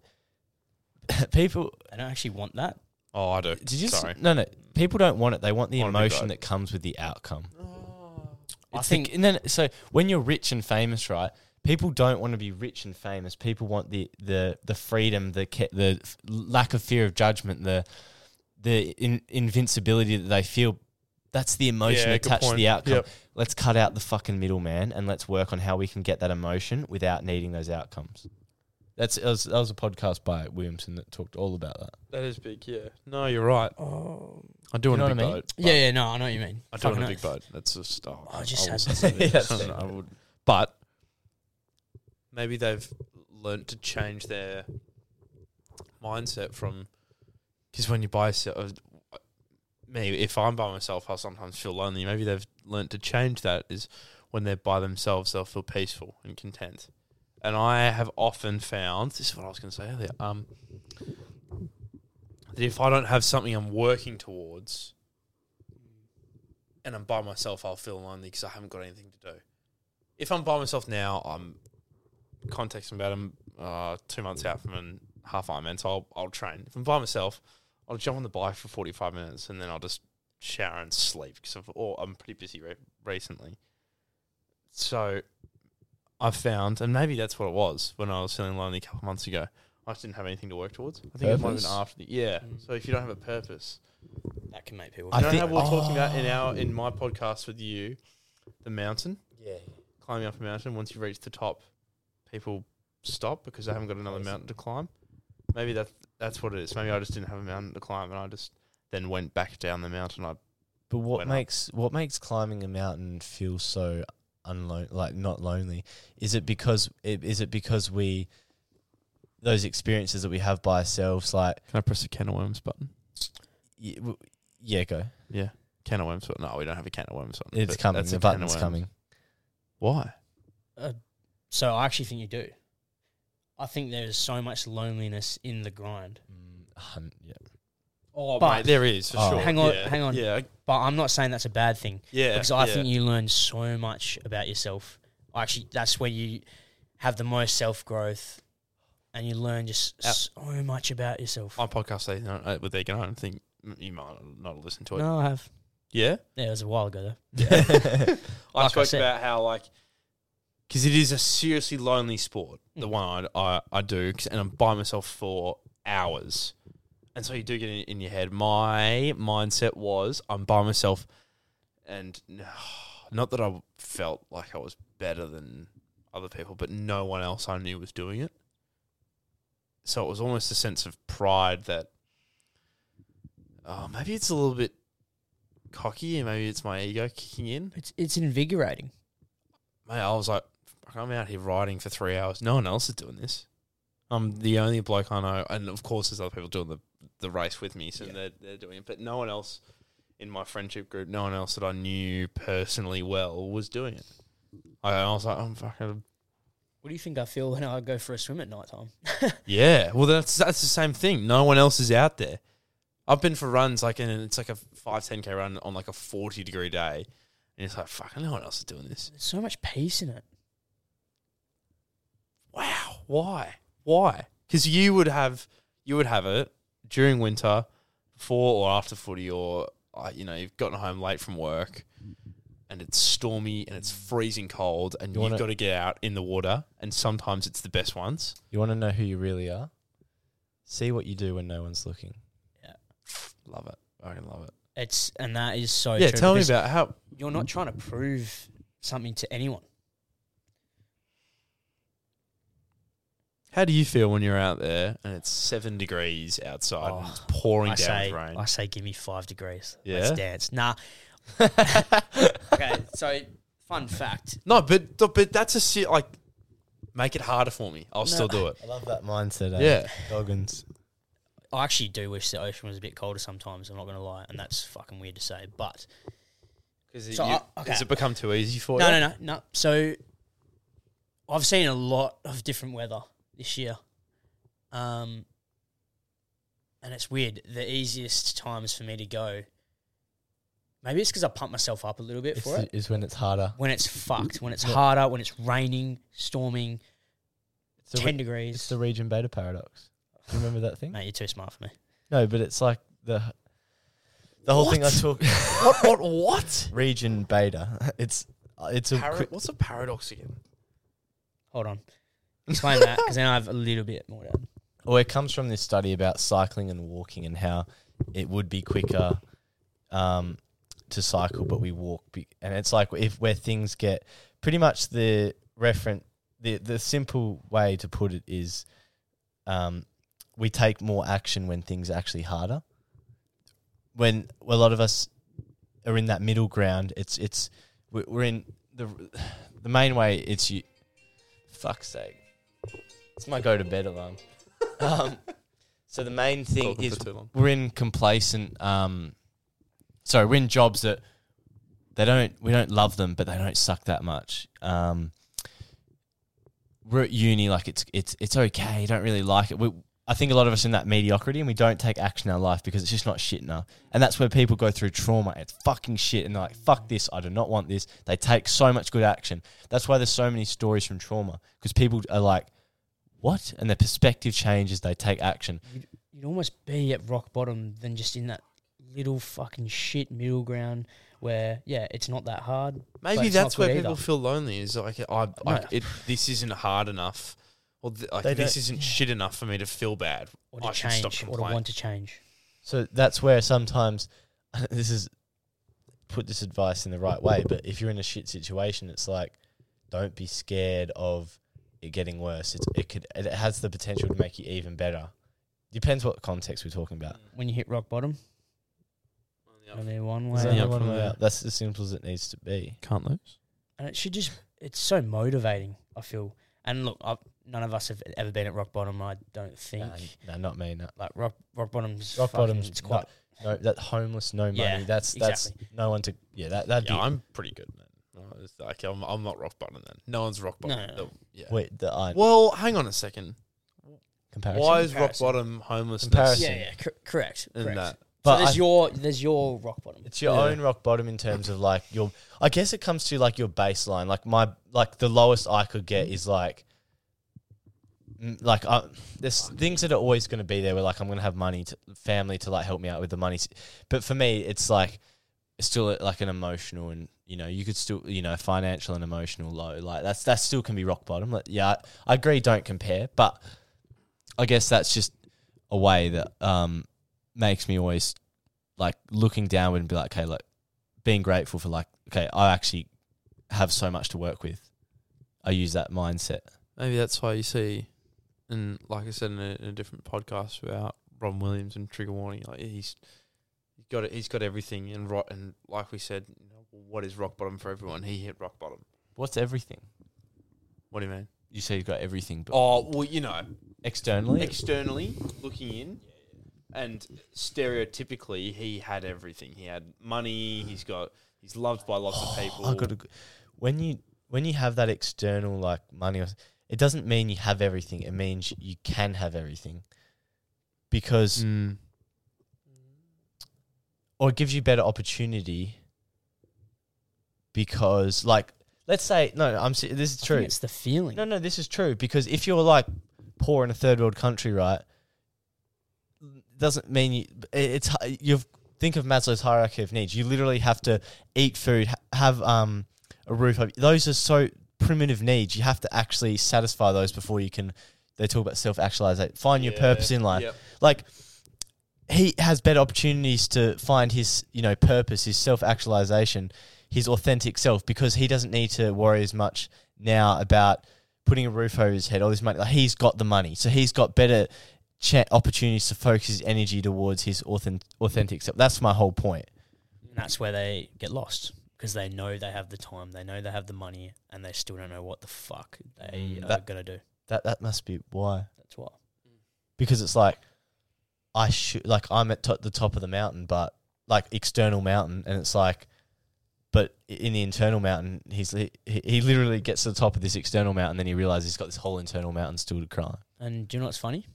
people. They don't actually want that. Oh, I do. Did you? s- Sorry. No, no. People don't want it. They want the Want a big emotion boat. that comes with the outcome. Oh. I It's think the, and then so when you're rich and famous, right? People don't want to be rich and famous. People want the the the freedom, the ca- the f- lack of fear of judgment, the the in, invincibility that they feel. That's the emotion Yeah, good attached to point. the outcome. Yep. Let's cut out the fucking middleman and let's work on how we can get that emotion without needing those outcomes. That's that was, that was a podcast by Williamson that talked all about that. That is big, yeah. No, you're right. Oh. I do You want know a what big I mean? boat. Yeah, yeah, no, I know what you mean. I do Fucking want a big oath. boat. That's just. Oh, I just I had- will say Yeah, this. that's I don't know, fair. Would, but maybe they've learnt to change their mindset from because when you buy yourself, me if I'm by myself, I'll sometimes feel lonely. Maybe they've learnt to change that. Is when they're by themselves, they'll feel peaceful and content. And I have often found this is what I was going to say earlier. Um, that if I don't have something I'm working towards, and I'm by myself, I'll feel lonely because I haven't got anything to do. If I'm by myself now, I'm contexting about uh, two months out from an half Ironman, so I'll, I'll train. If I'm by myself, I'll jump on the bike for 45 minutes and then I'll just shower and sleep because I'm pretty busy re- recently. So I've found, and maybe that's what it was when I was feeling lonely a couple of months ago. I just didn't have anything to work towards. I think it might have been after the yeah. Mm. So if you don't have a purpose, That can make people. I you know think- how we were talking about in Oh. our in my podcast with you, the mountain, Yeah. climbing up a mountain. Once you reach the top, people stop because they haven't got another mountain to climb. Maybe that that's what it is. Maybe I just didn't have a mountain to climb, and I just then went back down the mountain. I But what went up. makes what makes climbing a mountain feel so unlone like not lonely? Is it because it, is it because we those experiences that we have by ourselves like can I press the can of worms button? y- w- yeah go Yeah, can of worms button. No, we don't have a can of worms button. it's but coming that's the a can of button's worms. coming Why? Uh, so I actually think you do. I think there's so much loneliness in the grind. mm, hun- yeah Oh, But- mate, there is for Oh. sure. Hang on, Yeah. hang on. Yeah, But I'm not saying that's a bad thing yeah. because I yeah. think you learn so much about yourself. Actually, that's where you have the most self growth, and you learn just so much about yourself. my podcast they don't, uh, with Egan. I don't think you might not listen to it. No, I have. Yeah, Yeah, it was a while ago though. I Like I spoke said. about how like because it is a seriously lonely sport. The Mm. one I I, I do, 'cause- and I'm by myself for hours, and so you do get in, in your head. My mindset was I'm by myself, and not that I felt like I was better than other people, but no one else I knew was doing it. So it was almost a sense of pride that, oh, maybe it's a little bit cocky, and maybe it's my ego kicking in. It's it's invigorating. Mate, I was like, I'm out here riding for three hours. No one else is doing this. I'm the only bloke I know, and of course, there's other people doing the, the race with me, so Yeah. they're they're doing it. But no one else in my friendship group, no one else that I knew personally well was doing it. I, I was like, I'm fucking What do you think I feel when I go for a swim at night time? yeah. Well, that's that's the same thing. No one else is out there. I've been for runs like, and it's like a five ten k run on like a forty degree day, and it's like, fucking, no one else is doing this. There's so much peace in it. Wow. Why? Why? Because you would have you would have it during winter, before or after footy, or uh, you know you've gotten home late from work, and it's stormy and it's freezing cold, and You you have got to get out in the water, and sometimes it's the best ones. you want to know who you really are see what you do when no one's looking Yeah, Love it. I can love it. It's and that is so yeah. true Tell me about how. you're not trying to prove something to anyone. How do you feel when you're out there and it's seven degrees outside and Oh, it's pouring I down say, with rain? I say, give me five degrees. Yeah? Let's dance. Nah. okay, so fun fact. no, but but that's a se- like make it harder for me. I'll still do it. I love that mindset eh? Yeah. Goggins I actually do wish the ocean was a bit colder sometimes. I'm not going to lie, and that's fucking weird to say. But Because So, uh, okay. Has it become too easy for no, you? no, no, no. So I've seen a lot of different weather this year, um, and it's weird. The easiest times for me to go. Maybe it's because I pump myself up a little bit it's for it. Is when it's harder when it's fucked, when it's Yeah. harder, when it's raining, storming, it's the, 10 re- degrees. it's the region beta paradox do you remember that thing Mate, you're too smart for me. no but it's like the the whole thing I talk what? What? What? region beta it's it's a Para- quick, what's a paradox again? Hold on. Explain that, because then I have a little bit more to. Well, it comes from this study about cycling and walking and how it would be quicker um, to cycle, but we walk. Be- and it's like if where things get pretty much the reference, the the simple way to put it is um, we take more action when things are actually harder. When a lot of us are in that middle ground, it's it's we- we're in the the main way. It's you. Fuck's sake! It's my go to bed alarm. um, so the main thing Talking is for too long. we're in complacent. Um, sorry, we're in jobs that they don't. We don't love them, but they don't suck that much. Um, we're at uni, like it's it's it's okay. Don't really like it. We, I think a lot of us in that mediocrity, and we don't take action in our life because it's just not shit enough. And that's where people go through trauma. It's fucking shit, and they're like, "Fuck this! I do not want this." They take so much good action. That's why there's so many stories from trauma because people are like, "What?" and their perspective changes. They take action. You'd, you'd almost be at rock bottom than just in that little fucking shit middle ground where yeah, it's not that hard. Maybe that's where good people either. feel lonely. Is like I, No. It, this isn't hard enough, or th- like this don't- isn't shit enough for me to feel bad. or to I should stop change or to want to change. So that's where sometimes this is put this advice in the right way. But if you're in a shit situation, it's like don't be scared of it getting worse. It's, it could it has the potential to make you even better. Depends what context we're talking about. When you hit rock bottom, only one There's way. only Yeah, one way out. That's as simple as it needs to be. Can't lose. and it should just it's so motivating i feel and look i none of us have ever been at rock bottom i don't think Nah, nah, not me. No, like rock rock bottom's Rock fucking- bottom's it's quite no, that homeless, no money. Yeah, that's that's exactly. no one to. Yeah, that that'd Yeah, be. I'm pretty good, man. Uh, it's Like I'm, I'm not rock bottom then. No one's rock bottom. no, no. The- Yeah. Wait, the I Well, hang on a second. comparison. Why is rock Comparison. bottom homelessness? Comparison. yeah yeah cor- correct In correct that. But so there's I- your there's your rock bottom It's your Yeah. own rock bottom in terms of like your. I guess it comes to like your baseline. Like my like the lowest I could get is like. mm, Like I, there's things that are always going to be there. Where like I'm going to have money, to, family to like help me out with the money, but for me it's like it's still like an emotional and you know you could still you know financial and emotional low. Like that's that still can be rock bottom. Like, yeah, I, agree. Don't compare, but I guess that's just a way that um makes me always like looking downward and be like, okay, like being grateful for like, okay, I actually have so much to work with. I use that mindset. Maybe that's why you see, and like I said in a, in a different podcast about Robin Williams and trigger warning, like he's he's got it, he's got everything and right and like we said, you know, what is rock bottom for everyone? He hit rock bottom. What's everything? What do you mean? You say you've got everything, but Oh well, you know, externally, externally looking in, and stereotypically, he had everything. He had money. He's got. He's loved by lots of people. I got when you when you have that external like money, or- it doesn't mean you have everything. It means you can have everything because Mm. or it gives you better opportunity because like let's say no, I'm se- this is I true. think it's the feeling No, no, this is true because if you're like poor in a third world country, right, doesn't mean you. It's you think of Maslow's hierarchy of needs. You literally have to eat food, ha- have um a roof over. Those are so primitive needs. You have to actually satisfy those before you can. They talk about self actualization. Find your purpose in life. yep. Like he has better opportunities to find his you know purpose, his self actualization, his authentic self because he doesn't need to worry as much now about putting a roof over his head, all this money. Like he's got the money, so he's got better cha- opportunities to focus his energy towards his authentic, authentic self. That's my whole point. and that's where they get lost because they know they have the time they know they have the money and they still don't know what the fuck they Mm, are gonna do That that must be why. that's why Because it's like I should like I'm at to- the top of the mountain, but like external mountain, and it's like. But in the internal mountain, he's he, he literally gets to the top of this external mountain, then he realizes he's got this whole internal mountain still to climb. And do you know what's funny?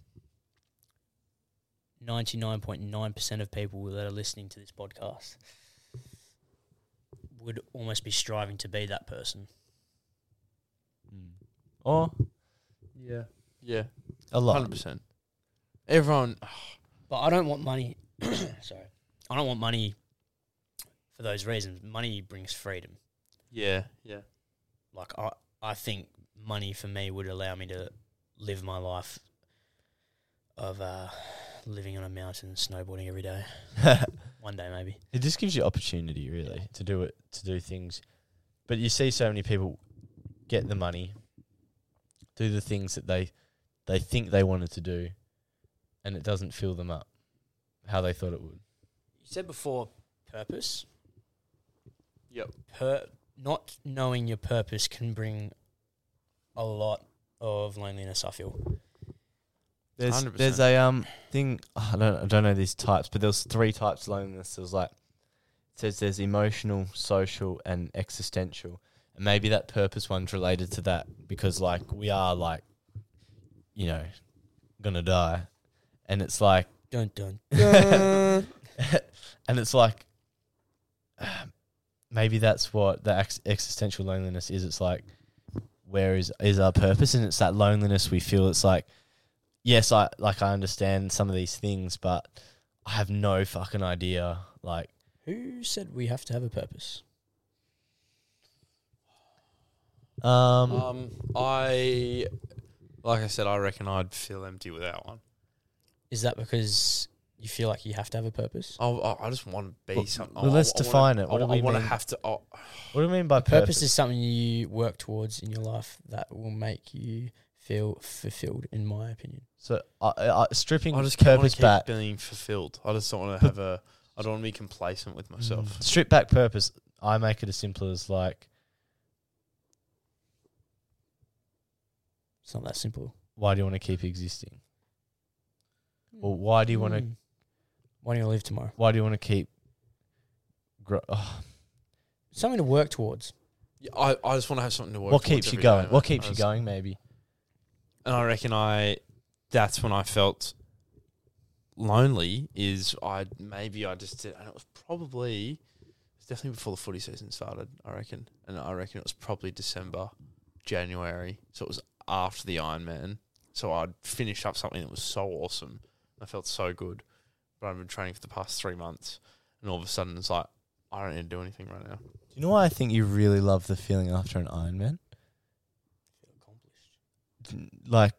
99.9% of people that are listening to this podcast would almost be striving to be that person. Mm. Or Yeah. Yeah. a lot. Hundred percent. Everyone. But I don't want money. sorry. I don't want money for those reasons. Money brings freedom. Yeah. Yeah. Like, I, I think money for me would allow me to live my life of uh, living on a mountain and snowboarding every day. One day, maybe. It just gives you opportunity, really, to do it, to do things. But you see so many people get the money, do the things that they they think they wanted to do, and it doesn't fill them up how they thought it would. You said before purpose. Yep. Per not knowing your purpose can bring a lot of loneliness. I feel. There's 100%. there's a um thing I don't I don't know these types, but there's three types of loneliness. There's like it says there's emotional, social, and existential, and maybe that purpose one's related to that because like we are like, you know, gonna die, and it's like Dun dun. and it's like maybe that's what the ex- existential loneliness is. It's like where is is our purpose, and it's that loneliness we feel. It's like yes, I like I understand some of these things, but I have no fucking idea. Like Who said we have to have a purpose? um, Um, I, like I said, I reckon I'd feel empty without one. Is that because you feel like you have to have a purpose? I, I, I just want to be Well, something. well, let's define it. What do I, we want to mean? have to. Oh, what do you mean by Purpose, purpose? is something you work towards in your life that will make you feel fulfilled. In my opinion, so uh, uh, stripping I just can't purpose keep back. being fulfilled. I just don't want to have a. I don't want to be complacent with myself. Strip back purpose. I make it as simple as like, it's not that simple. why do you want to keep existing? Or why do you want to? Mm. Why do you leave tomorrow? Why do you want to keep? Grow, oh, Something to work towards. Yeah, I, I just want to have something to work. what towards keeps you going? What keeps you going? Maybe. And I reckon I. That's when I felt lonely. Is I maybe I just did, and it was probably. It's definitely before the footy season started. I reckon, and I reckon it was probably December, January. So it was after the Ironman. So I'd finished up something that was so awesome. I felt so good, but I've been training for the past three months, and all of a sudden it's like I don't need to do anything right now. Do you know why I think you really love the feeling after an Ironman? Like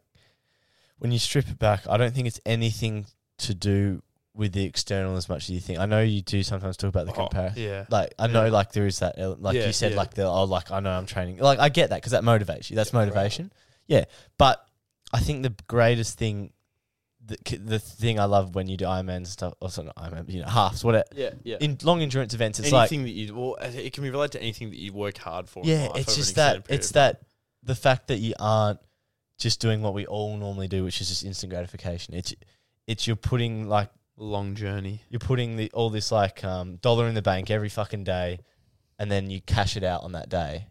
when you strip it back, I don't think it's anything to do with the external as much as you think. I know you do sometimes talk about the Oh, compare. yeah. Like I know, like there is that, like Yeah, you said, yeah. like the oh, like I know I'm training. Like I get that because that motivates you. That's motivation. Yeah, but I think the greatest thing, the the thing I love when you do Ironman stuff, also not Ironman, you know, halves, whatever. Yeah, yeah. In long endurance events, it's like anything that you well, it can be related to anything that you work hard for. yeah, it's just that it's that the fact that you aren't just doing what we all normally do, which is just instant gratification. It's it's you're putting like long journey. you're putting the all this like um, dollar in the bank every fucking day, and then you cash it out on that day.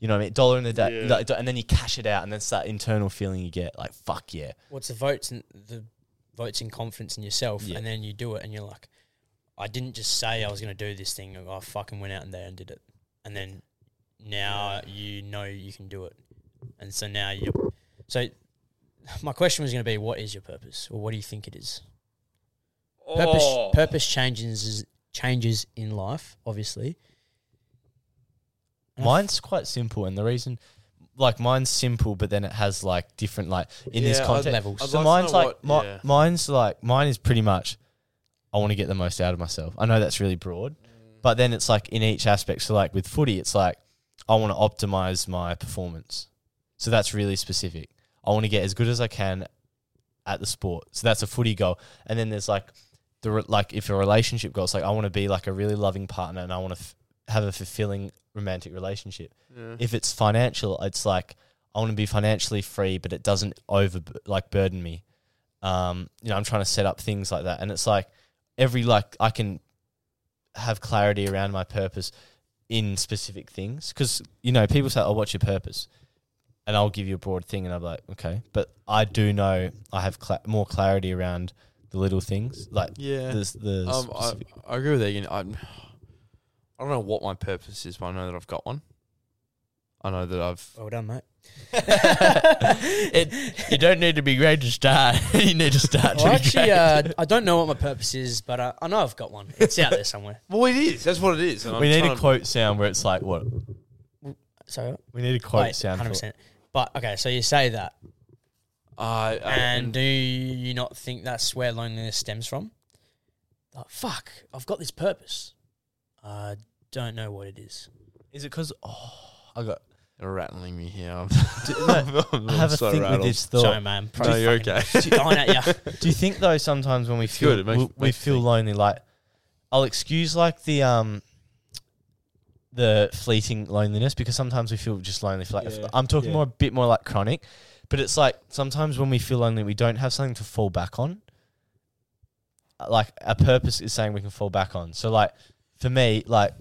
You know what I mean? Dollar in the day, Yeah. like, and then you cash it out, and then it's that internal feeling you get, like fuck yeah. What's the votes and the votes in confidence in yourself, Yeah. and then you do it, and you're like, I didn't just say I was going to do this thing. I fucking went out in there and did it, and then now you know you can do it, and so now you. So, my question was going to be, what is your purpose, or what do you think it is? Purpose Oh. purpose changes changes in life, obviously. And I f- Mine's quite simple, and the reason, like, mine's simple, but then it has like different, like, in this Yeah, I'd- context. levels. I'd so like to mine's know like, what- mi- yeah. mine's like, mine is pretty much, I want to get the most out of myself. I know that's really broad, but then it's like in each aspect. So like with footy, it's like I want to optimize my performance. So that's really specific. I want to get as good as I can at the sport. So that's a footy goal. And then there's like the re- like if a relationship goal, it's like I want to be like a really loving partner and I want to f- have a fulfilling romantic relationship. Yeah. If it's financial, it's like I want to be financially free, but it doesn't over like burden me. Um, you know, I'm trying to set up things like that, and it's like every like I can have clarity around my purpose in specific things because you know people say, "Oh, what's your purpose?" and I'll give you a broad thing, and I'm like, okay, but I do know I have cla- more clarity around the little things, like Yeah. the the Um, I, I agree with Egan. I, I don't know what my purpose is, but I know that I've got one. I know that I've. well done, mate. it, you don't need to be great to start. you need to start. Well, actually, uh, I don't know what my purpose is, but uh, I know I've got one. It's out there somewhere. Well, it is. That's what it is. and I'm we need trying a to- quote sound where it's like what So, we need a quote wait, sound. hundred For, percent. But okay, so you say that, I- I- and do you not think that's where loneliness stems from? Like, fuck, I've got this purpose. I don't know what it is. is it because oh I got You're rattling me here. I'm, Do- no, I'm I have a so thing rattled. with this thought. Sorry, man. No, you're okay. going at you. Do you think though sometimes when we feel good, makes- we, we makes me feel think. lonely, like I'll excuse like the um the fleeting loneliness because sometimes we feel just lonely for like Yeah, I'm talking yeah. more a bit more like chronic, but it's like sometimes when we feel lonely we don't have something to fall back on. Like a purpose is saying we can fall back on. So like for me, like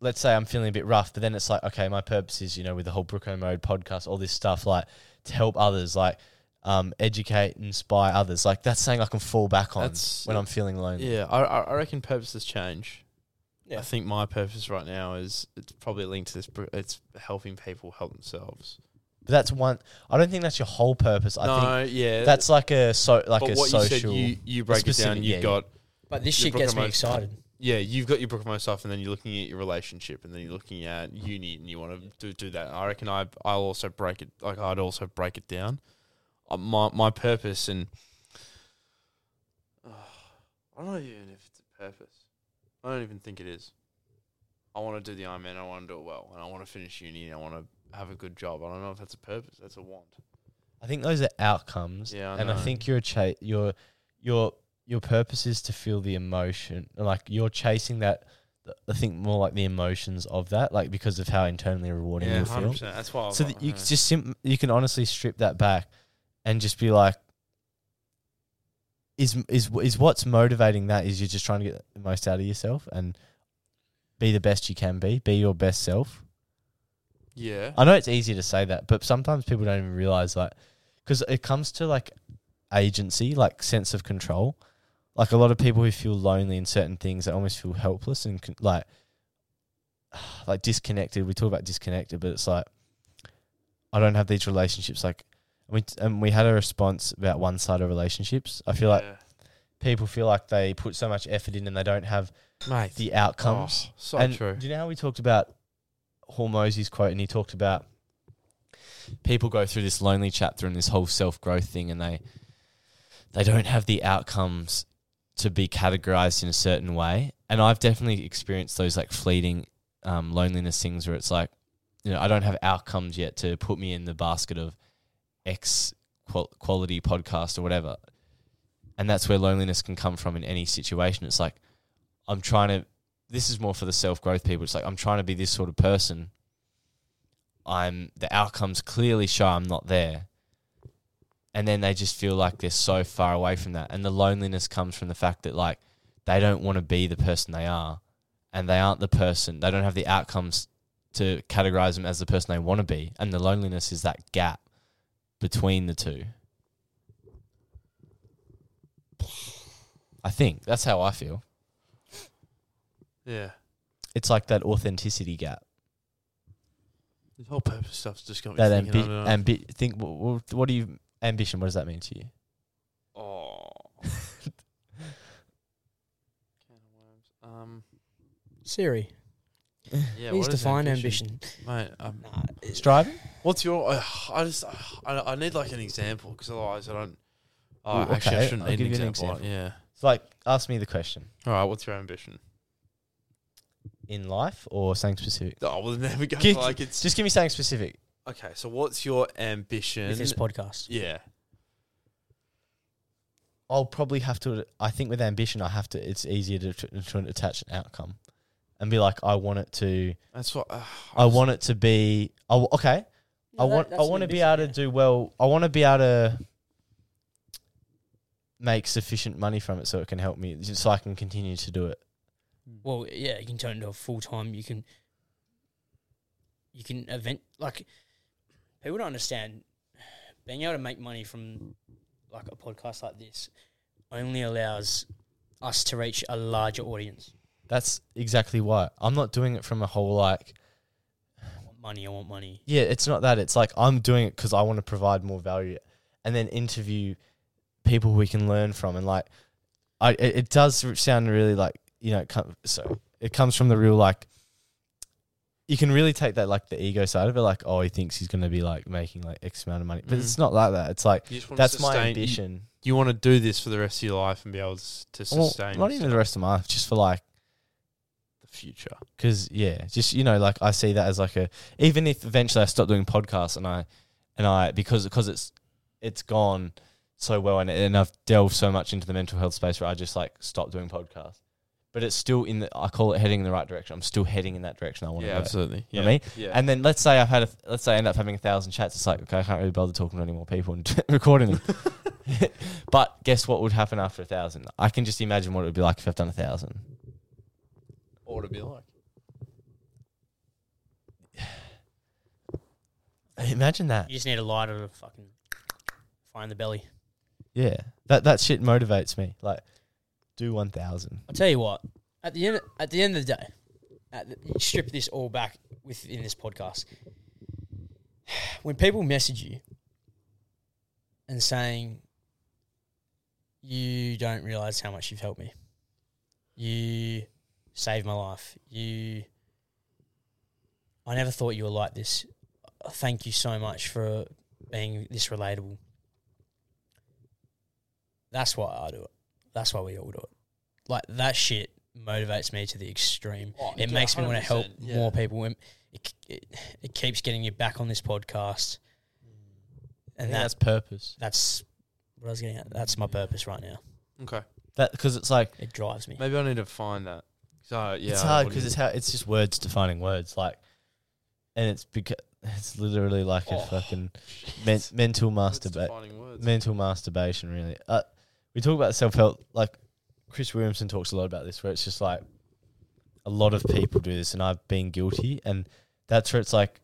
let's say I'm feeling a bit rough, but then it's like, okay, my purpose is, you know, with the whole Brooko Mode podcast, all this stuff, like to help others, like um, educate, inspire others. Like that's something I can fall back on That's- when I'm feeling lonely. Yeah, I, I I reckon purposes change. Yeah. I think my purpose right now is it's probably linked to this. br- It's helping people help themselves. But that's one. I don't think that's your whole purpose. I no, think yeah, that's like a so like but a what social. you said, you you break it down. You've yeah, yeah. got But this Your shit gets me Brookamo- excited. Yeah, you've got your Brookomode stuff, and then you're looking at your relationship, and then you're looking at uni, and you want to do do that. I reckon I I'll also break it. Like I'd also break it down. Uh, my my purpose, and I don't know even if it's a purpose. I don't even think it is. I want to do the Ironman. I want to do it well, and I want to finish uni. And I want to have a good job. I don't know if that's a purpose. That's a want. I think those are outcomes. Yeah, I and I think you're a cha- your your your purpose is to feel the emotion. Like you're chasing that. I think more like the emotions of that, like because of how internally rewarding Yeah, you feel. That's why. So that you just sim- you can honestly strip that back and just be like, is is is what's motivating that is you're just trying to get the most out of yourself and be the best you can be, be your best self. yeah. I know it's easy to say that, but sometimes people don't even realize like because it comes to like agency, like sense of control. Like a lot of people who feel lonely in certain things, they almost feel helpless and con- like like disconnected. We talk about disconnected, but it's like I don't have these relationships. Like we and we had a response about one sided relationships. I feel like people feel like they put so much effort in and they don't have mate. the outcomes. Oh, so and true. Do you know how we talked about Hormozi's quote, and he talked about people go through this lonely chapter and this whole self growth thing, and they they don't have the outcomes to be categorized in a certain way. And I've definitely experienced those like fleeting um, loneliness things where it's like, you know, I don't have outcomes yet to put me in the basket of X qual- quality podcast or whatever. And that's where loneliness can come from in any situation. It's like, I'm trying to, this is more for the self growth people. It's like, I'm trying to be this sort of person. I'm, the outcomes clearly show I'm not there. And then they just feel like they're so far away from that. And the loneliness comes from the fact that, like, they don't want to be the person they are. And they aren't the person, they don't have the outcomes to categorize them as the person they want to be. And the loneliness is that gap between the two. I think that's how I feel. Yeah. It's like that authenticity gap. Whole purpose stuff's just got me That thinking. ambi- I don't know. ambi- think. What, what do you ambition? What does that mean to you? oh. Can of worms. Um. Siri, Yeah. please what is define ambition. mate? Um, Nah, it- Striving. what's your? Uh, I just. Uh, I, I need like an example because otherwise I don't. Oh, Ooh, actually, I okay, shouldn't I'll need an give you an example. example. Yeah. It's like ask me the question All right. What's your ambition? in life or something specific. Oh, well, there we go. Gi- like it's Just give me something specific. Okay. So, what's your ambition? with this podcast. yeah. I'll probably have to. I think with ambition, I have to. It's easier to, to, to attach an outcome, and be like, I want it to. That's what. Uh, I want it to be. Oh, okay. I want. I want to be able to do well. I want to be able to make sufficient money from it so it can help me, so I can continue to do it. Well, yeah, you can turn it into a full time. You can, you can event like people don't understand being able to make money from like a podcast like this only allows us to reach a larger audience. That's exactly why I'm not doing it from a whole like. I want money. I want money. Yeah, it's not that. It's like I'm doing it because I want to provide more value, and then interview people we can learn from, and like, I it, it does sound really like you know, so it comes from the real like. You can really take that like the ego side of it, like oh he thinks he's gonna be like making like X amount of money, but Mhm. it's not like that. It's like You just wanna that's my sustain- you- ambition. You, want to do this for the rest of your life and be able to, to Well, sustain. not even the rest of my life, just for like the future. because yeah, just you know, like I see that as like a even if eventually I stop doing podcasts and I and I because because it's it's gone so well and, and I've delved so much into the mental health space where I just like stop doing podcasts, but it's still in the I call it heading in the right direction. I'm still heading in that direction I want to Yeah, go. absolutely. You know Yeah, what I mean? yeah. And then let's say I've had a let's say I end up having a thousand chats. It's like okay, I can't really bother talking to any more people and recording them. but guess what would happen after a thousand? I can just imagine what it would be like if I've done a thousand. what would it be like? Imagine that. You just need a lighter to fucking find the belly. Yeah, that that shit motivates me. Like, do one thousand. I'll tell you what. At the end, at the end of the day, the, strip this all back within this podcast. When people message you and saying you don't realize how much you've helped me, you saved my life. You, I never thought you were like this. Thank you so much for being this relatable. That's why I do it. That's why we all do it. Like that shit motivates me to the extreme. Oh, it yeah, makes me want to help yeah. more people. It, it, it, it keeps getting you back on this podcast, and And that's purpose. that's what I was getting at. That's my purpose right now. Okay, That because it's like It drives me. maybe I need to find that. So yeah, it's hard because it's how it's just words defining words. Like, and it's because it's literally like Oh, a fucking men- mental Words masturba- defining words. mental masturbation. Really, uh, we talk about self help. Like Chris Williamson talks a lot about this, where it's just like a lot of people do this, and I've been guilty, and that's where it's like,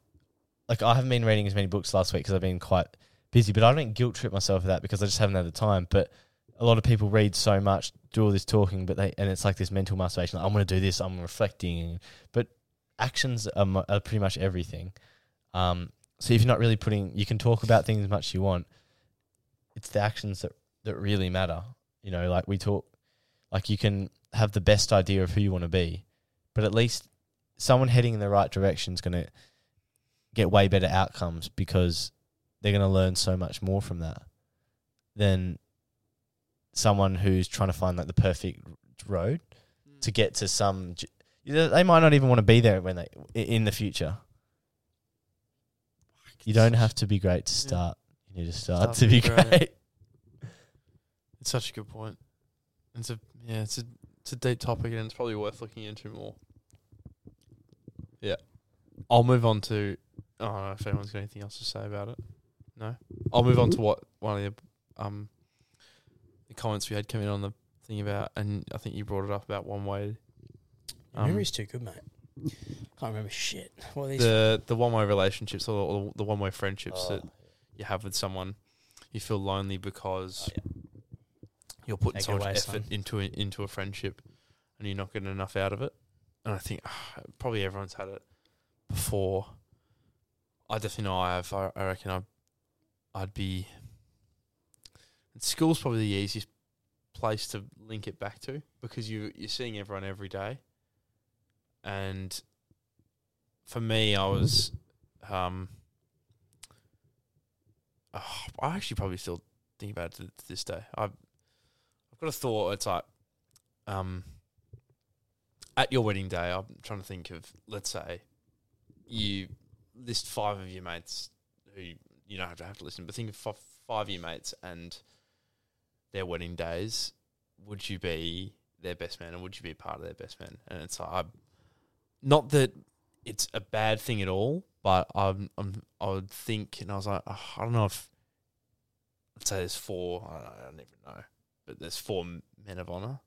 like I haven't been reading as many books last week because I've been quite busy, but I don't guilt trip myself for that because I just haven't had the time. But a lot of people read so much, do all this talking, but they and it's like this mental masturbation. Like, I'm going to do this. I'm reflecting, but actions are, mo- are pretty much everything. Um, so if you're not really putting, you can talk about things as much as you want. It's the actions that that really matter. You know, like we talk, like you can have the best idea of who you want to be, but at least someone heading in the right direction is going to get way better outcomes because they're going to learn so much more from that than someone who's trying to find like the perfect road mm. to get to some. They might not even want to be there when they in the future. You don't have to be great to Yeah. start. You need to start, Start to be to be great. great. It's such a good point. It's a yeah, it's a it's a deep topic and it's probably worth looking into more. Yeah, I'll move on to. I don't know if anyone's got anything else to say about it. No, I'll move on to what one of the um the comments we had come in on the thing about, and I think you brought it up about one way. Um, memory's too good, mate. Can't remember shit. What these? the the one way relationships or, or the one way friendships Oh, that you have with someone, you feel lonely because Oh, you're putting so much away, effort son. into a, into a friendship, and you're not getting enough out of it. And I think ah, probably everyone's had it before. I definitely know I have. I, I reckon I, I'd be. School's probably the easiest place to link it back to because you you're seeing everyone every day, and for me, I was, um, oh, I actually probably still think about it to, this day. I've I've got a thought. It's like, um, at your wedding day, I'm trying to think of, let's say, you list five of your mates who you, don't have to have to listen, but think of five, five of your mates and their wedding days. Would you be their best man, and would you be part of their best man? And it's like, I, not that it's a bad thing at all, but I'm, I'm I would think, and I was like, oh, I don't know if let's say there's four. I don't, I don't even know, but there's four men of honor.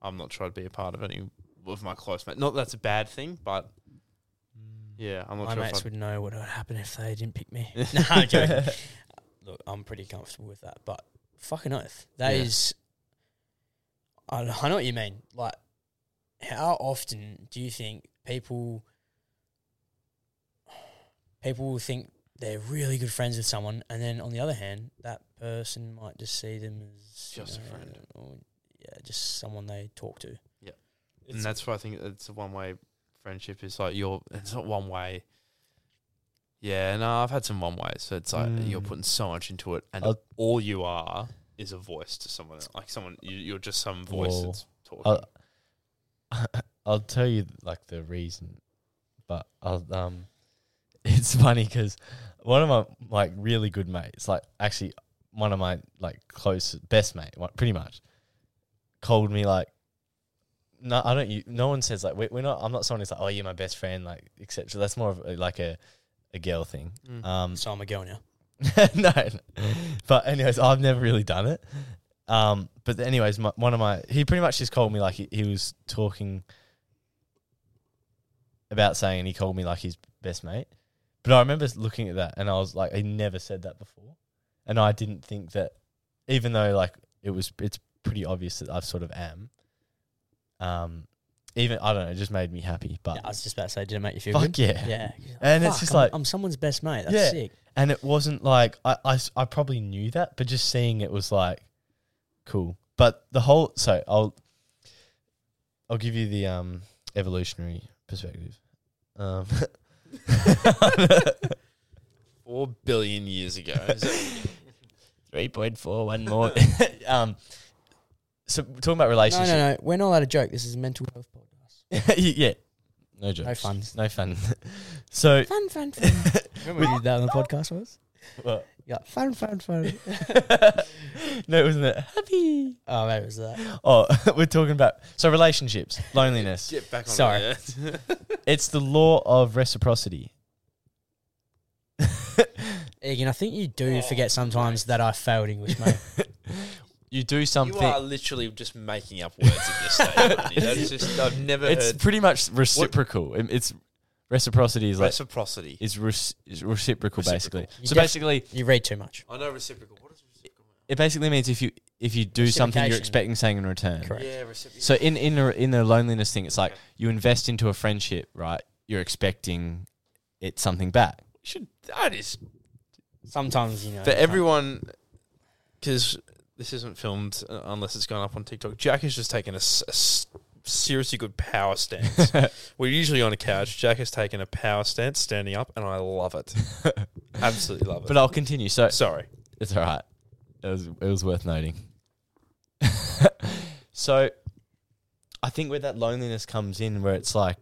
I'm not sure I'd be a part of any of my close mates. Not that that's a bad thing, but mm. yeah, I'm not My sure. mates if would know what would happen if they didn't pick me. no, I'm joking. Look, I'm pretty comfortable with that, but fucking oath, that Yeah. is. I, I know what you mean. Like, how often do you think people people will think they're really good friends with someone, and then on the other hand, that person might just see them as you Just a friend. or, yeah, just someone they talk to. Yeah. And that's why I think it's a one way friendship. Is like you're. It's not one way. Yeah, no, I've had some one ways. So it's like you're Mm. putting so much into it, and I'll- all you are is a voice to someone. else. Like someone, you, you're just some voice Whoa. that's talking. I'll- I'll tell you like the reason, but I'll um, it's funny because one of my like really good mates, like actually one of my like close best mate, one- pretty much, called me like. No, I don't. You, no one says like we, we're not. I'm not someone who's like, oh, you're my best friend, like etc. That's more of a, like a a girl thing. Mm. Um, So I'm a girl now. no, no. but anyways, I've never really done it. Um, but anyways, my, one of my he pretty much just called me like he, he was talking about saying, and he called me like his best mate. But I remember looking at that, and I was like, he never said that before, and I didn't think that, even though like it was, it's pretty obvious that I sort of am. Um, even I don't know, it just made me happy. But Yeah, I was just about to say, did it make you feel fuck good? yeah, Yeah. And it's just I'm- like- I'm someone's best mate. That's Yeah. sick. and it wasn't like I, I I probably knew that, but just seeing it was like cool. But the whole so I'll I'll give you the um evolutionary perspective. Um, Four billion years ago. three point four, one more. um, so we're talking about No, relationships. no, no. We're not allowed to joke. This is a mental health podcast. yeah, no jokes, No fun. no fun. so Fun, fun, fun. Remember we did that on the podcast was? what? Yeah, fun, fun, fun. no, it wasn't it happy. oh, maybe it was that. Oh, we're talking about so relationships, loneliness. Get back on Sorry. there. It's the law of reciprocity. Egan, I think you do oh. forget sometimes that I failed English, mate. You do something. You something. are literally just making up words at this stage. aren't you? That's just I've never it's heard pretty much reciprocal. It- It's reciprocity is like reciprocity. is, rec- is reciprocal, Reciprocal. basically. You so def- basically, you read too much. I know reciprocal. What is reciprocal? it basically means if you if you do something, you're Reciprocation. expecting something in return. Correct. Yeah, reciprocal. So in in a, in the loneliness thing, it's like you invest into a friendship, right? You're expecting it something back. should that is Sometimes, you know. for you can't- everyone because this isn't filmed uh, unless it's gone up on TikTok. Jack has just taken a, s- a s- seriously good power stance. We're usually on a couch. Jack has taken a power stance, standing up, and I love it. Absolutely love it. But I'll continue. So sorry. It's all right. It was it was worth noting. so, I think where that loneliness comes in, where it's like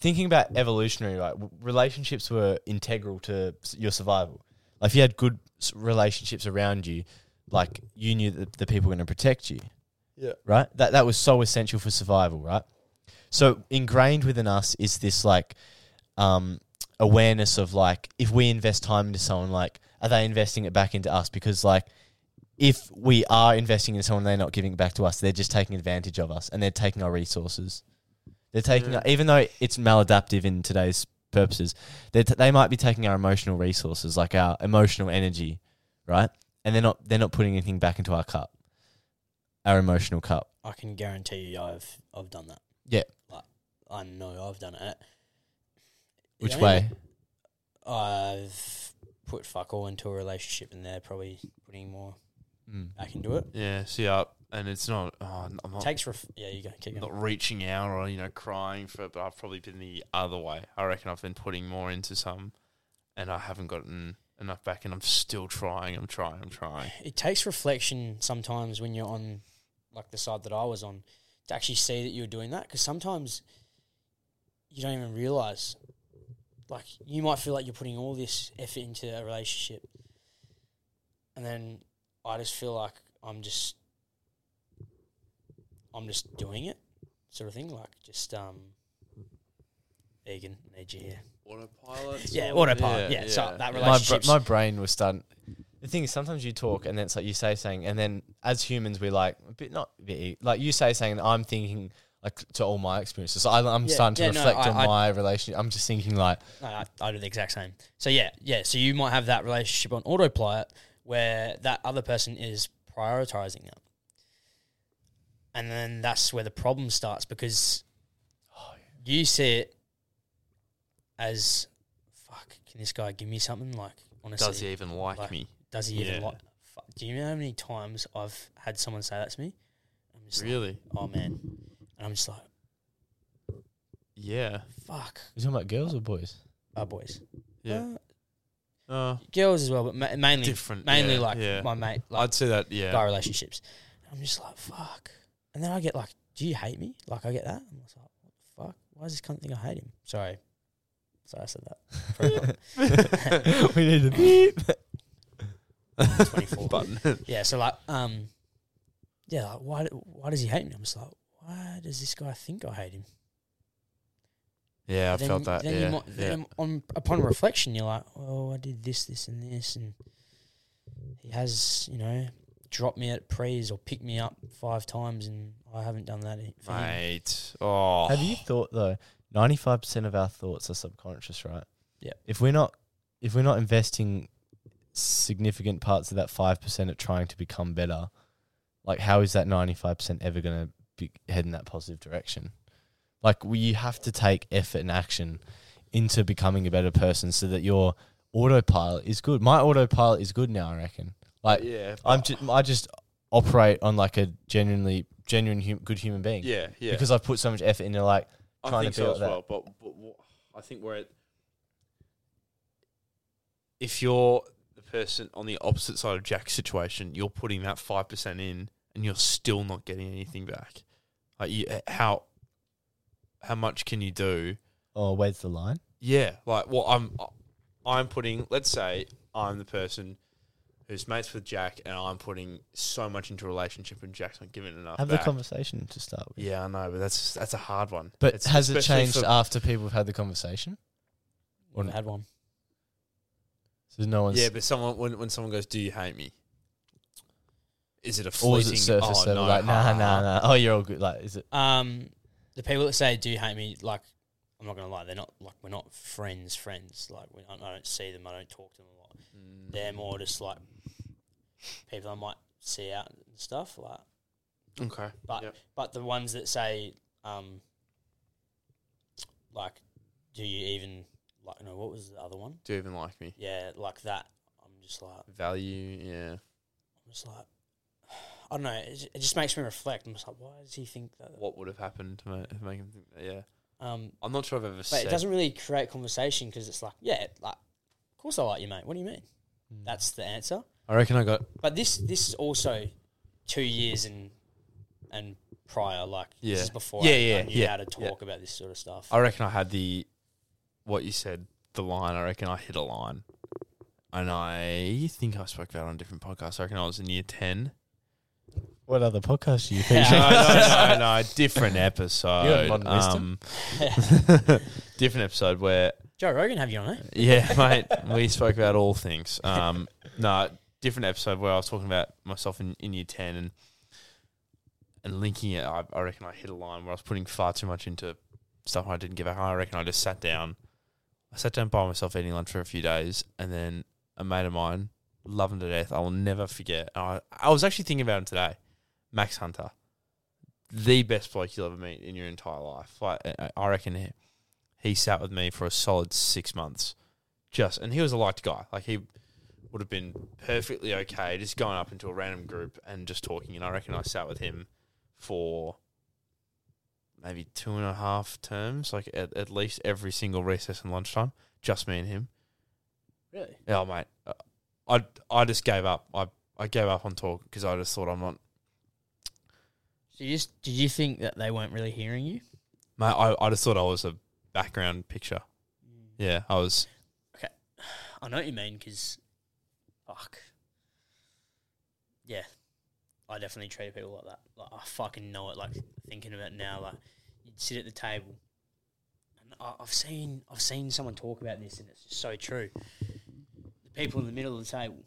thinking about evolutionary, right? Relationships were integral to your survival. Like if you had good relationships around you, like you knew that the people were going to protect you. Yeah. Right. That that was so essential for survival. Right. So ingrained within us is this like um, awareness of like if we invest time into someone, like are they investing it back into us? Because like if we are investing in someone, they're not giving it back to us. They're just taking advantage of us, and they're taking our resources. They're taking, Yeah. even though it's maladaptive in today's purposes, they t- they might be taking our emotional resources, like our emotional energy, right? And they're not they're not putting anything back into our cup, our emotional cup. I can guarantee you I've I've done that. Yeah. Like, I know I've done it. Which Yeah, way? I've put fuck all into a relationship and they're probably putting more Mm. back into it. Yeah. See up, and it's not. Oh, I'm not. Takes ref- yeah, you go, keep going. not reaching out or you know crying for it, but I've probably been the other way. I reckon I've been putting more into some, and I haven't gotten enough back, and I'm still trying. I'm trying. I'm trying. It takes reflection sometimes when you're on like the side that I was on to actually see that you were doing that because sometimes you don't even realize like you might feel like you're putting all this effort into a relationship and then I just feel like I'm just I'm just doing it sort of thing like just um Egan need you here Autopilot. Yeah, autopilot, yeah, so that My, br- my brain was starting. The thing is, sometimes you talk and then it's like you say something, and then as humans, we're like a bit not a bit, e- like you say saying I'm thinking like to all my experiences. So I, I'm Yeah, starting to yeah, no, reflect I- on I- my relationship. I'm just thinking like, No, I, I do the exact same. So yeah, yeah. So you might have that relationship on autopilot where that other person is prioritizing that, and then that's where the problem starts because oh, you see it as fuck. Can this guy give me something? Like honestly, Does he even like, like, me? Does he even Yeah. like? Fuck. Do you know how many times I've had someone say that to me? I'm just like, Really? oh man, and I'm just like, Yeah. fuck. you talking about girls or boys? Our boys. Yeah. Uh, Uh, girls as well, but ma- mainly Different, Mainly yeah, like yeah. my mate, like I'd say that. Yeah. guy relationships. I'm just like fuck, and then I get like do you hate me? Like I get that. I'm just like, what the fuck? Why does this cunt think I hate him? Sorry, sorry, I said that. we need a beep. Twenty four. Button. Yeah, so like, um, yeah, like why why does he hate me? I'm just like, why does this guy think I hate him? yeah, I then, felt that. Then yeah, you might, yeah. on upon reflection, you're like, oh, I did this, this, and this, and he has, you know, dropped me at prees or picked me up five times, and I haven't done that for him. Mate. Oh. Have you thought though? Ninety five percent of our thoughts are subconscious, right? Yeah. If we're not, if we're not investing significant parts of that five percent at trying to become better, like how is that ninety five percent ever going to be head in that positive direction? Like we, you have to take effort and action into becoming a better person, so that your autopilot is good. My autopilot is good now, I reckon. Like yeah. I'm, just, I just operate on like a genuinely genuine hum- good human being. yeah, yeah. Because I've put so much effort into like I trying think to be so like that. well. But, but what, I think we're at. If you're person on the opposite side of Jack's situation, you're putting that five percent in, and you're still not getting anything back. Like you, how how much can you do? Oh, where's the line? Yeah, like well, I'm I'm putting. Let's say I'm the person who's mates with Jack, and I'm putting so much into a relationship, and Jack's not giving enough. Have back. the conversation to start with. Yeah, I know, but that's that's a hard one. But It's has it changed for- after people have had the conversation? Or We've had one. So no one's. Yeah, but someone when when someone goes, "Do you hate me?" Is it a or is fleeting? it surface oh, level? no, like, ha, nah, ha, nah, ha." nah. Oh, you're all good. Like, is it? Um, the people that say do you hate me, like I'm not gonna lie, they're not like we're not friends. Friends, like we, I I don't see them, I don't talk to them a lot. Mm. They're more just like people I might see out and stuff. Like, Okay, but Yep. but the ones that say, um, like, do you even like? No, what was the other one? do you even like me? Yeah, like that. I'm just like, Value, yeah. I'm just like, I don't know. It, it just makes me reflect. I'm just like, why does he think that? What would have happened to make, make him think that? Yeah, Um, I'm not sure I've ever but said. it doesn't really create conversation because it's like, yeah, like, of course I like you, mate. What do you mean? That's the answer. I reckon I got. But this this is also two years and and prior. Like Yeah. this is before Yeah, I, yeah, I knew yeah, how to yeah. talk about this sort of stuff. I reckon I had the what you said. The line. I reckon I hit a line, and I think I spoke about it on a different podcast. I reckon I was in year ten. What other podcast do you Yeah. think? no, no, no, no, different episode. You had modern. Um, different episode where Joe Rogan have you on it? Yeah, mate. We spoke about all things. Um, no, different episode where I was talking about myself in, in year ten and and linking it. I, I reckon I hit a line where I was putting far too much into stuff I didn't give a. I reckon I just sat down. I sat down by myself eating lunch for a few days, and then a mate of mine, him to death. I will never forget. I I was actually thinking about him today. Max Hunter, the best bloke you'll ever meet in your entire life. Like I- I reckon he, he sat with me for a solid six months, just and he was a liked guy. Like he would have been perfectly okay just going up into a random group and just talking. And I reckon I sat with him for maybe two and a half terms, like at, at least every single recess and lunchtime, just me and him. Really? Yeah, mate. Uh, I I just gave up. I I gave up on talk because I just thought I'm not. So you just did you think that they weren't really hearing you? Mate, I I just thought I was a background picture. Yeah, I was. Okay, I know what you mean because, fuck. Yeah, I definitely treat people like that. Like I fucking know it. Like thinking about it now, like you'd sit at the table, and I, I've seen I've seen someone talk about this, and it's just so true. The people in the middle of the table,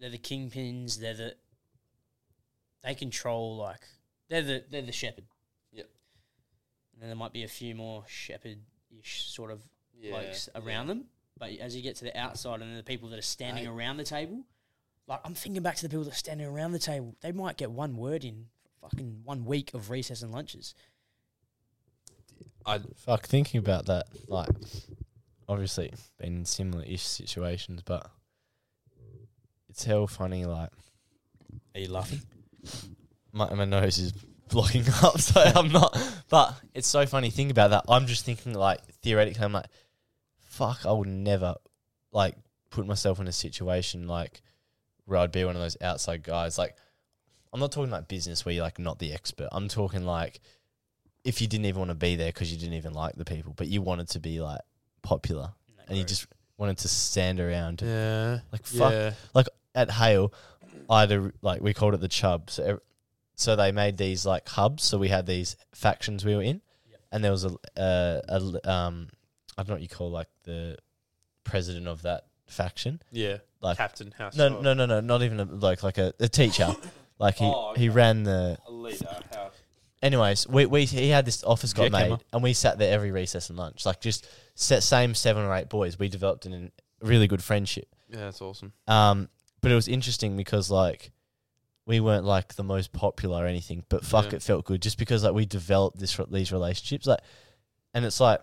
they're the kingpins. They're the they control like they're the they're the shepherd. Yep. And then there might be a few more shepherd-ish sort of Yeah, blokes yeah. around them. But as you get to the outside and the people that are standing around the table, like I'm thinking back to the people that are standing around the table, they might get one word in fucking one week of recess and lunches. I Fuck, thinking about that, like, obviously been in similar ish situations, but it's hell funny. Like, Are you laughing? my, my nose is blocking up, so I'm not. But it's so funny. Think about that. I'm just thinking, like, theoretically, I'm like, fuck, I would never, like, put myself in a situation like where I'd be one of those outside guys. Like, I'm not talking like business where you're like not the expert. I'm talking like if you didn't even want to be there because you didn't even like the people, but you wanted to be like popular in that and you just wanted to stand around. Yeah. Like fuck, Yeah. like at Hale, I had a, like we called it the Chubb. So ev- so they made these like hubs. So we had these factions we were in, Yep. and there was a, a, a l- um I don't know what you call like the president of that faction. Yeah. Like Captain House. no no no no not even a, like like a, a teacher. Like he Oh, he okay. ran the. A leader. How? Anyways, we, we he had this office got made, and we sat there every recess and lunch. Like just set same seven or eight boys. We developed an, a really good friendship. Yeah, that's awesome. Um, but it was interesting because like we weren't like the most popular or anything, but fuck, Yeah. it felt good just because like we developed this these relationships. Like, and it's like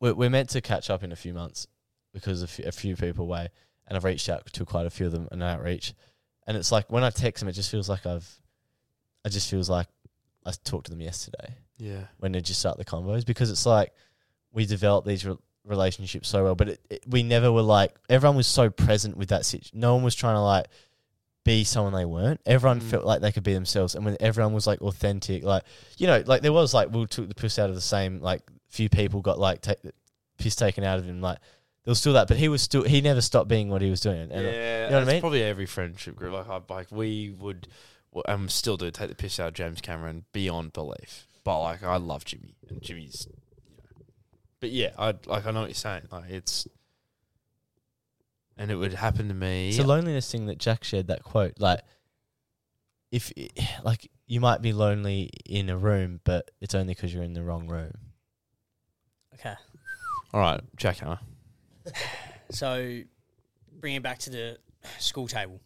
we're we're meant to catch up in a few months because a few, a few people away, and I've reached out to quite a few of them an outreach, and it's like when I text them, it just feels like I've, I just feels like I talked to them yesterday Yeah. when they just start the convos because it's like we developed these re- relationships so well, but it, it, we never were like everyone was so present with that situation. No one was trying to like be someone they weren't. Everyone Mm. felt like they could be themselves, and when everyone was like authentic, like you know, like there was like we took the piss out of the same. Like few people got like take the piss taken out of him. Like there was still that, but he was still he never stopped being what he was doing. And yeah, you know what I mean? Probably every friendship group. Like, I, like we would, well, and still do take the piss out of James Cameron beyond belief. But like, I love Jimmy, and Jimmy's. You know, but yeah, I like I know what you're saying. Like it's, and it would happen to me. It's a loneliness thing that Jack shared that quote. Like, if like you might be lonely in a room, but it's only because you're in the wrong room. Okay. All right, Jackhammer. So, bring it back to the school table.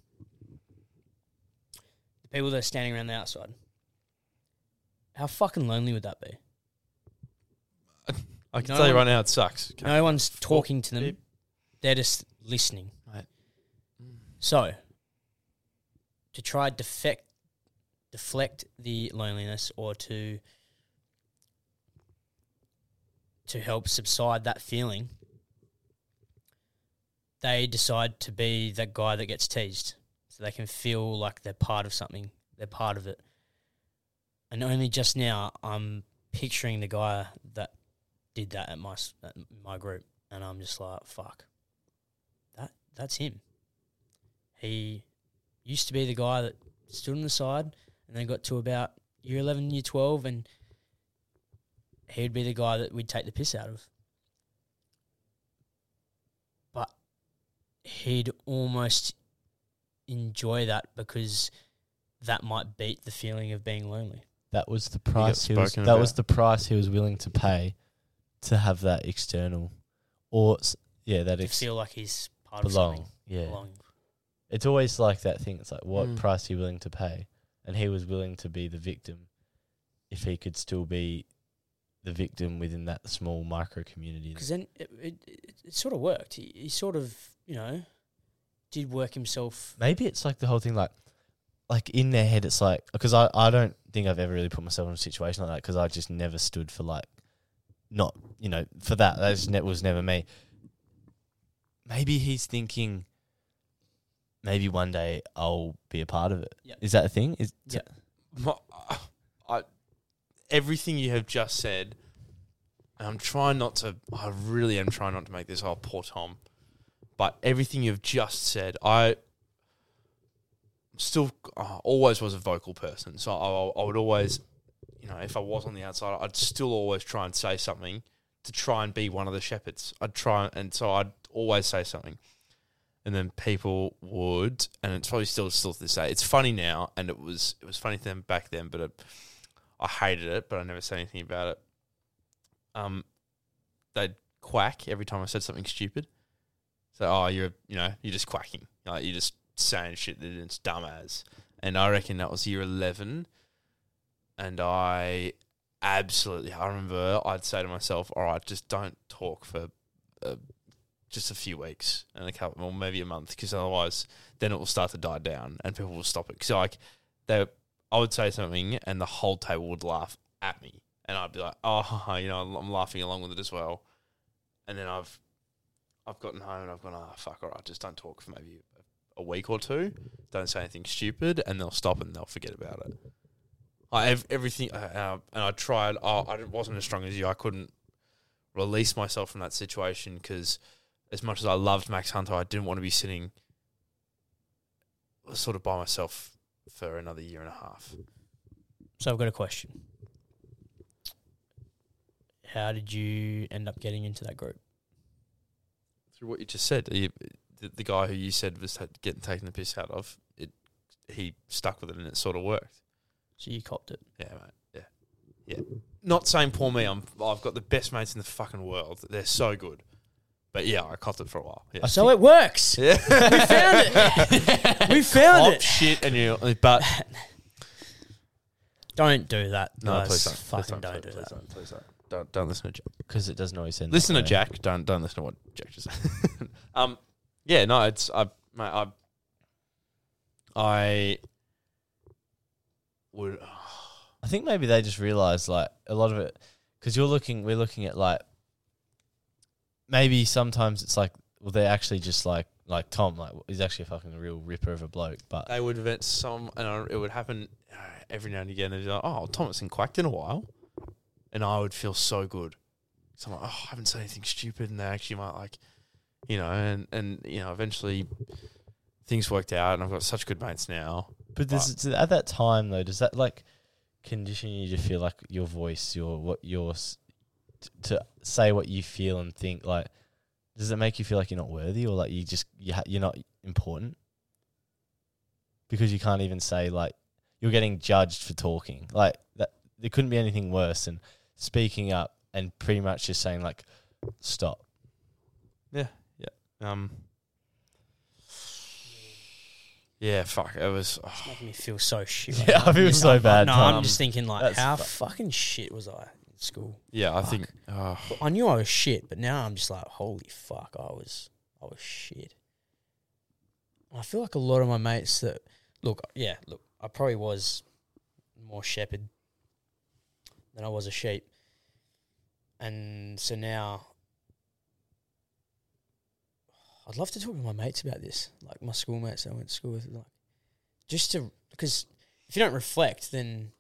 The people that are standing around the outside. How fucking lonely would that be? I can No tell you one- right now, it sucks. No one's talking to them. They're just listening. Right. So, to try defect, deflect the loneliness, or to to help subside that feeling, they decide to be that guy that gets teased, so they can feel like they're part of something. They're part of it. And only just now, I'm picturing the guy that did that at my at my group, and I'm just like, fuck, that that's him. He used to be the guy that stood on the side, and then got to about year eleven, year twelve, and he'd be the guy that we'd take the piss out of. He'd almost enjoy that because that might beat the feeling of being lonely. That was the price he was. spoken That was the price he was willing to pay to have that external, or yeah, that To ex- feel like he's part of belong. something. Yeah, Belonging. it's always like that thing. It's like what Mm. price are you willing to pay, and he was willing to be the victim if he could still be the victim within that small micro community. Because then it, it, it, it sort of worked. He, he sort of, you know, did work himself. Maybe it's like the whole thing, like, like in their head, it's like because I, I don't think I've ever really put myself in a situation like that because I just never stood for like, not you know for that that just ne- was never me. Maybe he's thinking, maybe one day I'll be a part of it. Is Yep. that a thing? Is Yep. My, I, everything you have just said, and I'm trying not to. I really am trying not to make this. Oh, poor Tom. But everything you've just said, I still uh, always was a vocal person. So I, I would always, you know, if I was on the outside, I'd still always try and say something to try and be one of the shepherds. I'd try, and so I'd always say something. And then people would, and it's probably still still to this day. It's funny now, and it was it was funny to them back then, but it, I hated it. But I never said anything about it. Um, they'd quack every time I said something stupid. So, oh, you're you know you're just quacking, like you're just saying shit that it's dumb as. And I reckon that was year eleven, and I absolutely I remember I'd say to myself, all right, just don't talk for. Uh, just a few weeks and a couple, or maybe a month, because otherwise, then it will start to die down and people will stop it. Because like, they, I would say something and the whole table would laugh at me, and I'd be like, oh, you know, I'm laughing along with it as well. And then I've, I've gotten home and I've gone, oh fuck, all right, just don't talk for maybe a, week or two. Don't say anything stupid, and they'll stop and they'll forget about it. I have everything, uh, uh, and I tried. Oh, I wasn't as strong as you. I couldn't release myself from that situation because, as much as I loved Max Hunter, I didn't want to be sitting sort of by myself for another year and a half. So I've got a question. How did you end up getting into that group? Through what you just said, you, the, the guy who you said was getting taken the piss out of, it he stuck with it and it sort of worked. So you copped it. Yeah, mate. Yeah, yeah. Not saying poor me. I'm. I've got the best mates in the fucking world. They're so good. But yeah, I copped it for a while. Yeah. So it works. yeah. We found it. we found Cop it. shit, and you. But Don't do that. no, guys. please don't. Please Fucking don't. don't, please, do please that. don't. Please don't. Don't don't listen to Jack. because it doesn't always end. Listen that to way. Jack. Don't don't listen to what Jack just said. um, yeah, no, it's I, mate, I, I would. I think maybe they just realized like a lot of it because you're looking, we're looking at like maybe sometimes it's like well they're actually just like like Tom like he's actually a fucking real ripper of a bloke, but They would invent some, and I, it would happen uh, every now and again. They'd be like, "Oh, Thomas and quacked in a while," and I would feel so good. So I'm like, "Oh, I haven't said anything stupid," and they actually might like, you know, and and you know, eventually things worked out, and I've got such good mates now. but does it, at that time though does that like condition you to feel like your voice, your what your t- to say what you feel and think like does it make you feel like you're not worthy or like you just you ha- you're not important because you can't even say like you're getting judged for talking like that there couldn't be anything worse than speaking up and pretty much just saying like stop Yeah, yeah. Um, yeah, fuck. It was. oh, It's making me feel so shit. Yeah, right I feel so bad, No, Tom. I'm just thinking like, That's how fu- fucking shit was I school? yeah, I Fuck. think. Well, I knew I was shit, but now I'm just like, holy fuck, I was, I was shit. I feel like a lot of my mates that look, yeah, look, I probably was more shepherd than I was a sheep, and so now I'd love to talk to my mates about this, like my schoolmates that I went to school with, like just to because if you don't reflect, then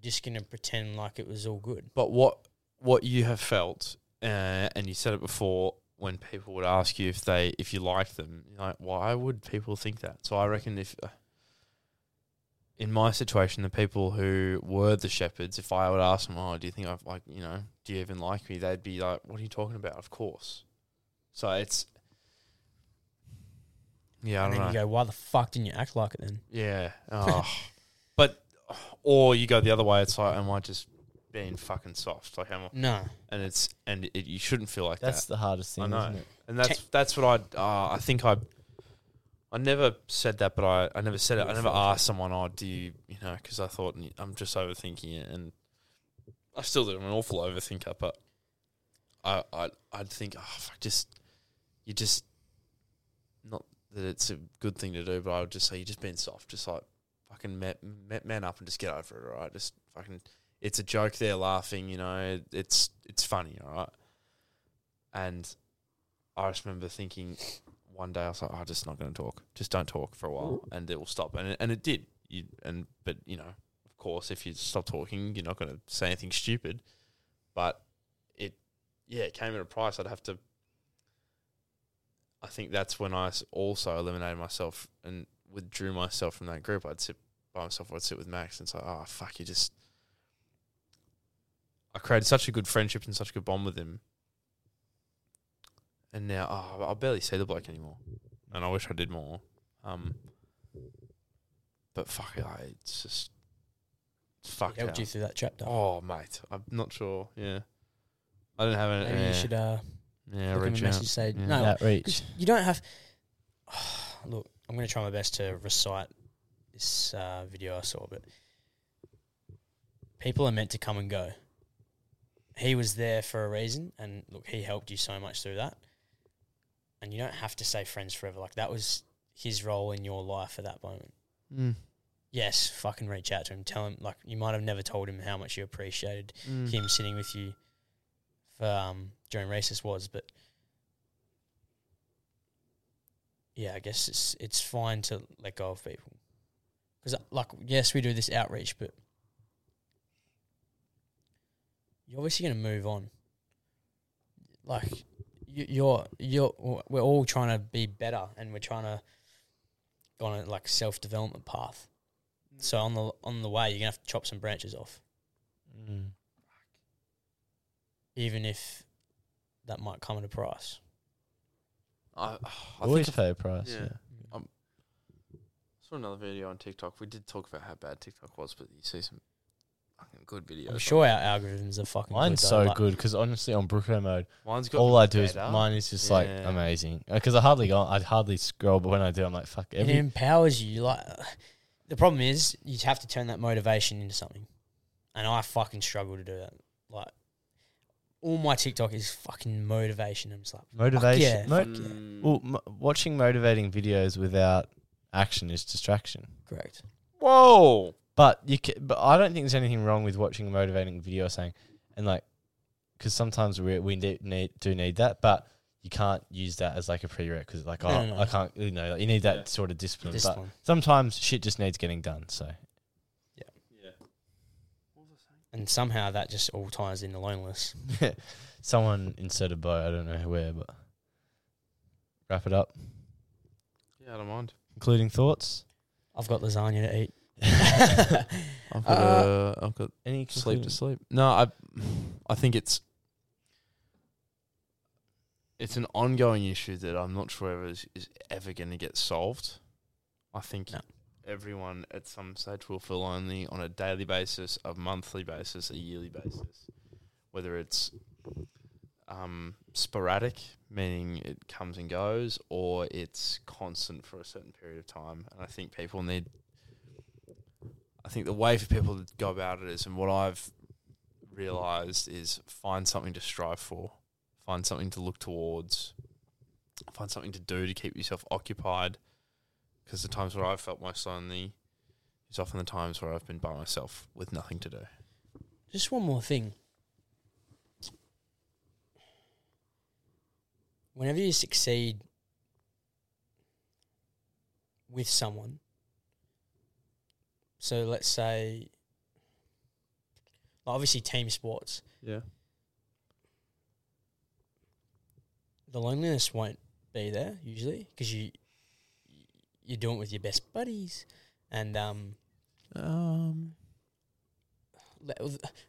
you're just gonna pretend like it was all good. But what what you have felt, uh, and you said it before, when people would ask you if they if you like them, you're like why would people think that? So I reckon if uh, in my situation, the people who were the shepherds, if I would ask them, oh, do you think I've like you know, do you even like me? They'd be like, what are you talking about? Of course. So it's yeah, I and don't then know. you go, why the fuck didn't you act like it then? Yeah. Oh. but or you go the other way. It's like, am I just being fucking soft? Like, am I? No. And it's and it, you shouldn't feel like that. that's that. the hardest thing I know. isn't it And that's that's what I uh, I think I I never said that, but I, I never said it. I never asked someone, "Oh, do you you know?" Because I thought I'm just overthinking it, and I still do. I'm an awful overthinker, but I I I'd think, oh, fuck, just you just not that it's a good thing to do, but I would just say you're just being soft, just like fucking met man up and just get over it, all right? Just fucking, it's a joke. They're laughing, you know. It's it's funny, all right. And I just remember thinking one day I was like, oh, I'm just not going to talk. Just don't talk for a while, and it will stop. And it, and it did. You and but you know, of course, if you stop talking, you're not going to say anything stupid. But it, yeah, it came at a price. I'd have to. I think that's when I also eliminated myself and withdrew myself from that group. I'd sit by myself. I'd sit with Max and say, "Oh fuck, you just." I created such a good friendship and such a good bond with him and now oh, I barely see the bloke anymore, and I wish I did more. Um, but fuck it, I, it's just it's It fucked helped out. you through that chapter. Oh mate, I'm not sure. Yeah, I don't have any. Maybe yeah, you should uh, yeah, look him a reach message out. say Yeah. no. outreach 'cause you don't have. look, I'm going to try my best to recite this uh, video I saw, but people are meant to come and go. He was there for a reason, and look, he helped you so much through that. And you don't have to say friends forever. Like that was his role in your life at that moment. Mm. Yes, fucking reach out to him. Tell him like you might have never told him how much you appreciated Mm. him sitting with you for um, during recess was, but yeah, I guess it's it's fine to let go of people because like yes, we do this outreach, but you're obviously going to move on. Like you, you're you're we're all trying to be better, and we're trying to go on a like self development path. So on the on the way, you're gonna have to chop some branches off, Mm. even if that might come at a price. I, I Always think pay a price. yeah. Yeah. I saw another video on TikTok. We did talk about how bad TikTok was, but you see some fucking good videos. I'm sure our algorithms are fucking. Mine's good so like- good because honestly, on Brookomode, Mine's got all I do is better. mine is just like amazing. Uh, because I hardly go, I hardly scroll, but when I do, I'm like, fuck It every. empowers you. Like the problem is, you have to turn that motivation into something, and I fucking struggle to do that. Like all my TikTok is fucking motivation. I'm just like, fuck Motivation. yeah, Mo- fuck yeah. Mm. Well, m- watching motivating videos without action is distraction. correct. Whoa. But you, ca but I don't think there's anything wrong with watching a motivating video saying, and like, because sometimes we we need, need do need that, but you can't use that as like a prerequisite. Like, No, oh, no, no. I can't, you know, like, you need that Yeah. sort of discipline. But sometimes shit just needs getting done. So Yeah. And somehow that just all ties into loneliness. someone inserted a bow. I don't know where, but wrap it up. Yeah, I don't mind. Including thoughts. I've got lasagna to eat. I've got Uh, uh, I've got Any sleep concluding- to sleep. No, I I think it's it's an ongoing issue that I'm not sure ever is, is ever going to get solved. I think No. Everyone at some stage will feel lonely on a daily basis, a monthly basis, a yearly basis, whether it's um, sporadic, meaning it comes and goes, or it's constant for a certain period of time. And I think people need I think the way for people to go about it is, and what I've realized is find something to strive for, find something to look towards, find something to do to keep yourself occupied. Because the times where I've felt most lonely is often the times where I've been by myself with nothing to do. Just one more thing. Whenever you succeed with someone, so let's say, obviously, team sports, Yeah. the loneliness won't be there usually because you you're doing it with your best buddies, and um, Um.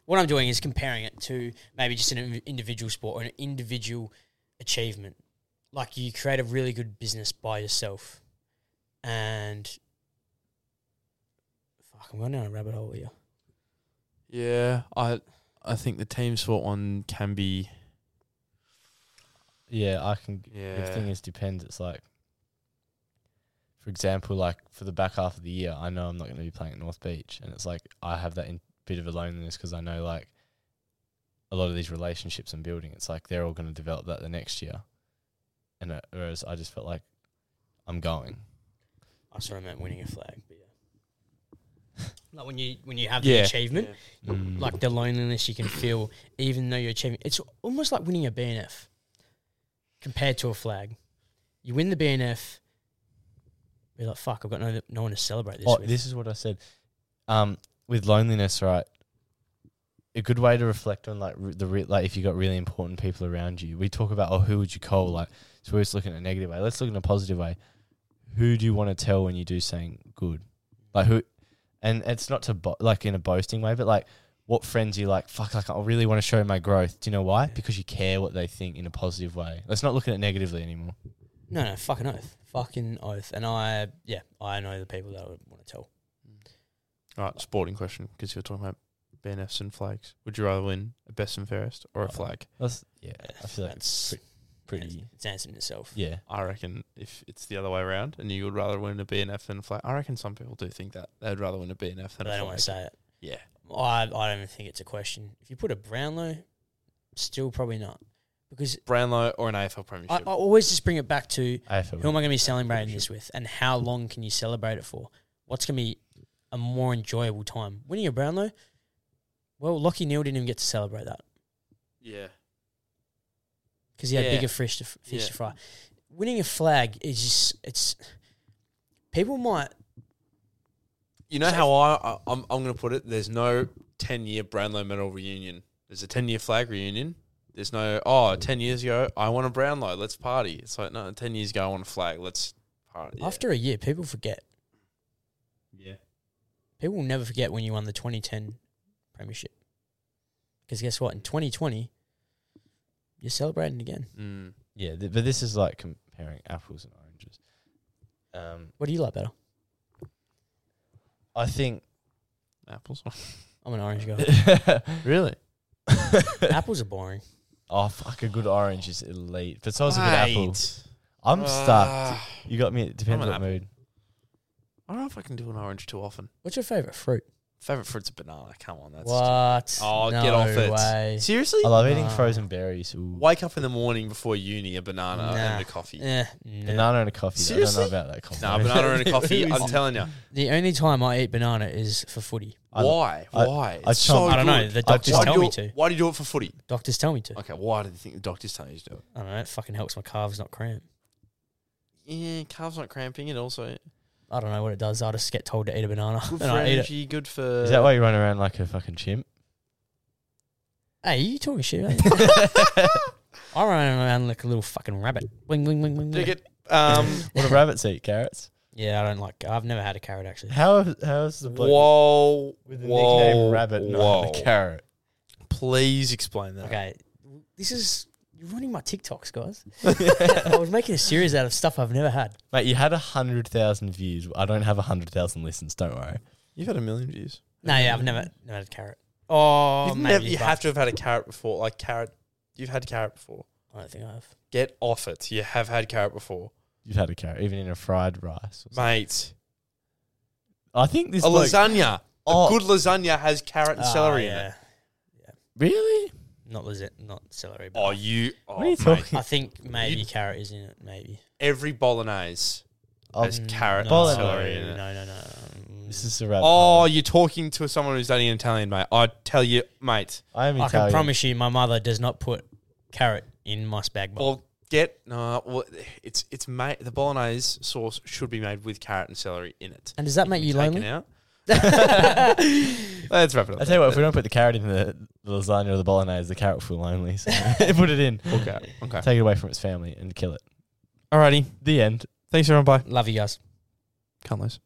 what I'm doing is comparing it to maybe just an individual sport or an individual achievement. Like you create a really good business by yourself, and fuck, I'm going down a rabbit hole here. Yeah, I I think the team sport one can be. Yeah, I can. Yeah. The thing is, depends. It's like, for example, like for the back half of the year, I know I'm not going to be playing at North Beach, and it's like I have that in, bit of a loneliness because I know like a lot of these relationships I'm building. It's like they're all going to develop that the next year, and uh, whereas I just felt like I'm going. I sort of meant winning a flag, but yeah. like when you when you have the Yeah. achievement, Mm. like the loneliness you can feel, even though you're achieving. It's almost like winning a BNF compared to a flag. You win the BNF, you're like, fuck, I've got no no one to celebrate this oh, with. this is what I said. Um, with loneliness, right? A good way to reflect on like re- the re- like if you got really important people around you. We talk about oh, who would you call? Like, so we're just looking at a negative way. Let's look in a positive way. Who do you want to tell when you do something good? Like who? And it's not to bo- like in a boasting way, but like what friends you like. Fuck, like I really want to show my growth. Do you know why? Because you care what they think in a positive way. Let's not look at it negatively anymore. no, no, fucking oath, fucking oath. And I, yeah, I know the people that I would want to tell. Mm. All right, sporting question because you're talking about BNFs and flags. Would you rather win a best and fairest or a Oh. flag? That's yeah. I feel like that's pretty. It's answering itself. Yeah. I reckon if it's the other way around and you would rather win a BNF than a flag, I reckon some people do think that they'd rather win a BNF But than I a don't want flag. to say it. Yeah, I, I don't even think it's a question. If you put a Brownlow, still probably not. Because Brownlow or an AFL I, premiership. I always just bring it back to AFL. who am I going to be celebrating this with, and how long can you celebrate it for? What's going to be a more enjoyable time? Winning a Brownlow, well, Lachie Neale didn't even get to celebrate that yeah, because he had Yeah. bigger fish to f- fish Yeah. to fry. winning a flag is just it's people might You know how I, I I'm I'm going to put it. There's no 10 year Brownlow medal reunion. There's a 10 year flag reunion. There's no oh 10 years ago I want a brown Brownlow. Let's party. It's like no 10 years ago I want a flag. Let's party. Yeah. after a year people forget. yeah. People will never forget when you won the 2010 premiership. Because guess what? In 2020, you're celebrating again. Mm. Yeah, th- but this is like comparing apples and oranges. Um, What do you like better? I think. Apples. I'm an orange guy. really? Apples are boring. Oh fuck! A good orange is elite, but so is a good apple. I'm stuck. Ah. You got me. It depends I'm an what apple. mood. I don't know if I can do an orange too often. What's your favorite fruit? Favorite fruit's a banana. Come on, that's what? Oh, no get off it. Way. seriously. I love eating frozen berries. Ooh. Wake up in the morning before uni, a banana Nah. and a coffee. Eh, nah. Banana and a coffee. though. I Seriously? don't know about that coffee. Nah, banana and a coffee. I'm telling you. The only time I eat banana is for footy. I- Why? I- Why? I It's so I don't know. good. The doctors Why do tell you me to. Why do you do it for footy? Doctors tell me to. Okay, why do you think the doctors tell you to do it? I don't know. It fucking helps my calves not cramp. Yeah, calves not cramping. It also I don't know what it does. I just get told to eat a banana good and for I eat it. energy. Good for. Is that why you run around like a fucking chimp? Hey, you talking shit? Ain't you? I run around like a little fucking rabbit. Wing, wing, wing, wing. Dig wing. it. Um. What do rabbits eat? Carrots. Yeah, I don't like. I've never had a carrot actually. How how's the bloke whoa. with the whoa, nickname Rabbit not Whoa. have a carrot? Please explain that. Okay, this is you're running my TikToks, guys. I was making a series out of stuff I've never had. Mate, you had a hundred thousand views. I don't have a hundred thousand listens. Don't worry. You've had a million views. No, yeah, I've never never had a carrot. Oh, You've maybe, never, you but have to have had a carrot before. Like carrot. You've had carrot before. I don't think I have. Get off it. You have had carrot before, You've had a carrot, even in a fried rice. or something. mate. I think this A bloke- lasagna. Oh. A good lasagna has carrot and Ah, celery in it. yeah. really. Not lizard, not celery. But Oh, you. Oh, What are you mate. talking? I think maybe You- carrot is in it. Maybe Every bolognese Oh, has carrot no, and Bolognese. celery in no, it. no, no, no. This is a rabbit. Oh, hole. you're talking to someone who's studying Italian, mate. I tell you, mate. I am I Italian. can promise you, my mother does not put carrot in my spag bowl. Well, get no. Well, it's it's made. The bolognese sauce should be made with carrot and celery in it. and does that make you Taken lonely? out. Let's wrap it up. I tell you what, if we don't put the carrot in the, the lasagna or the bolognese, the carrot will feel lonely. So put it in. Okay. Okay. Take it away from its family and kill it. Alrighty. The end. Thanks, everyone. Bye. Love you guys. Can't lose.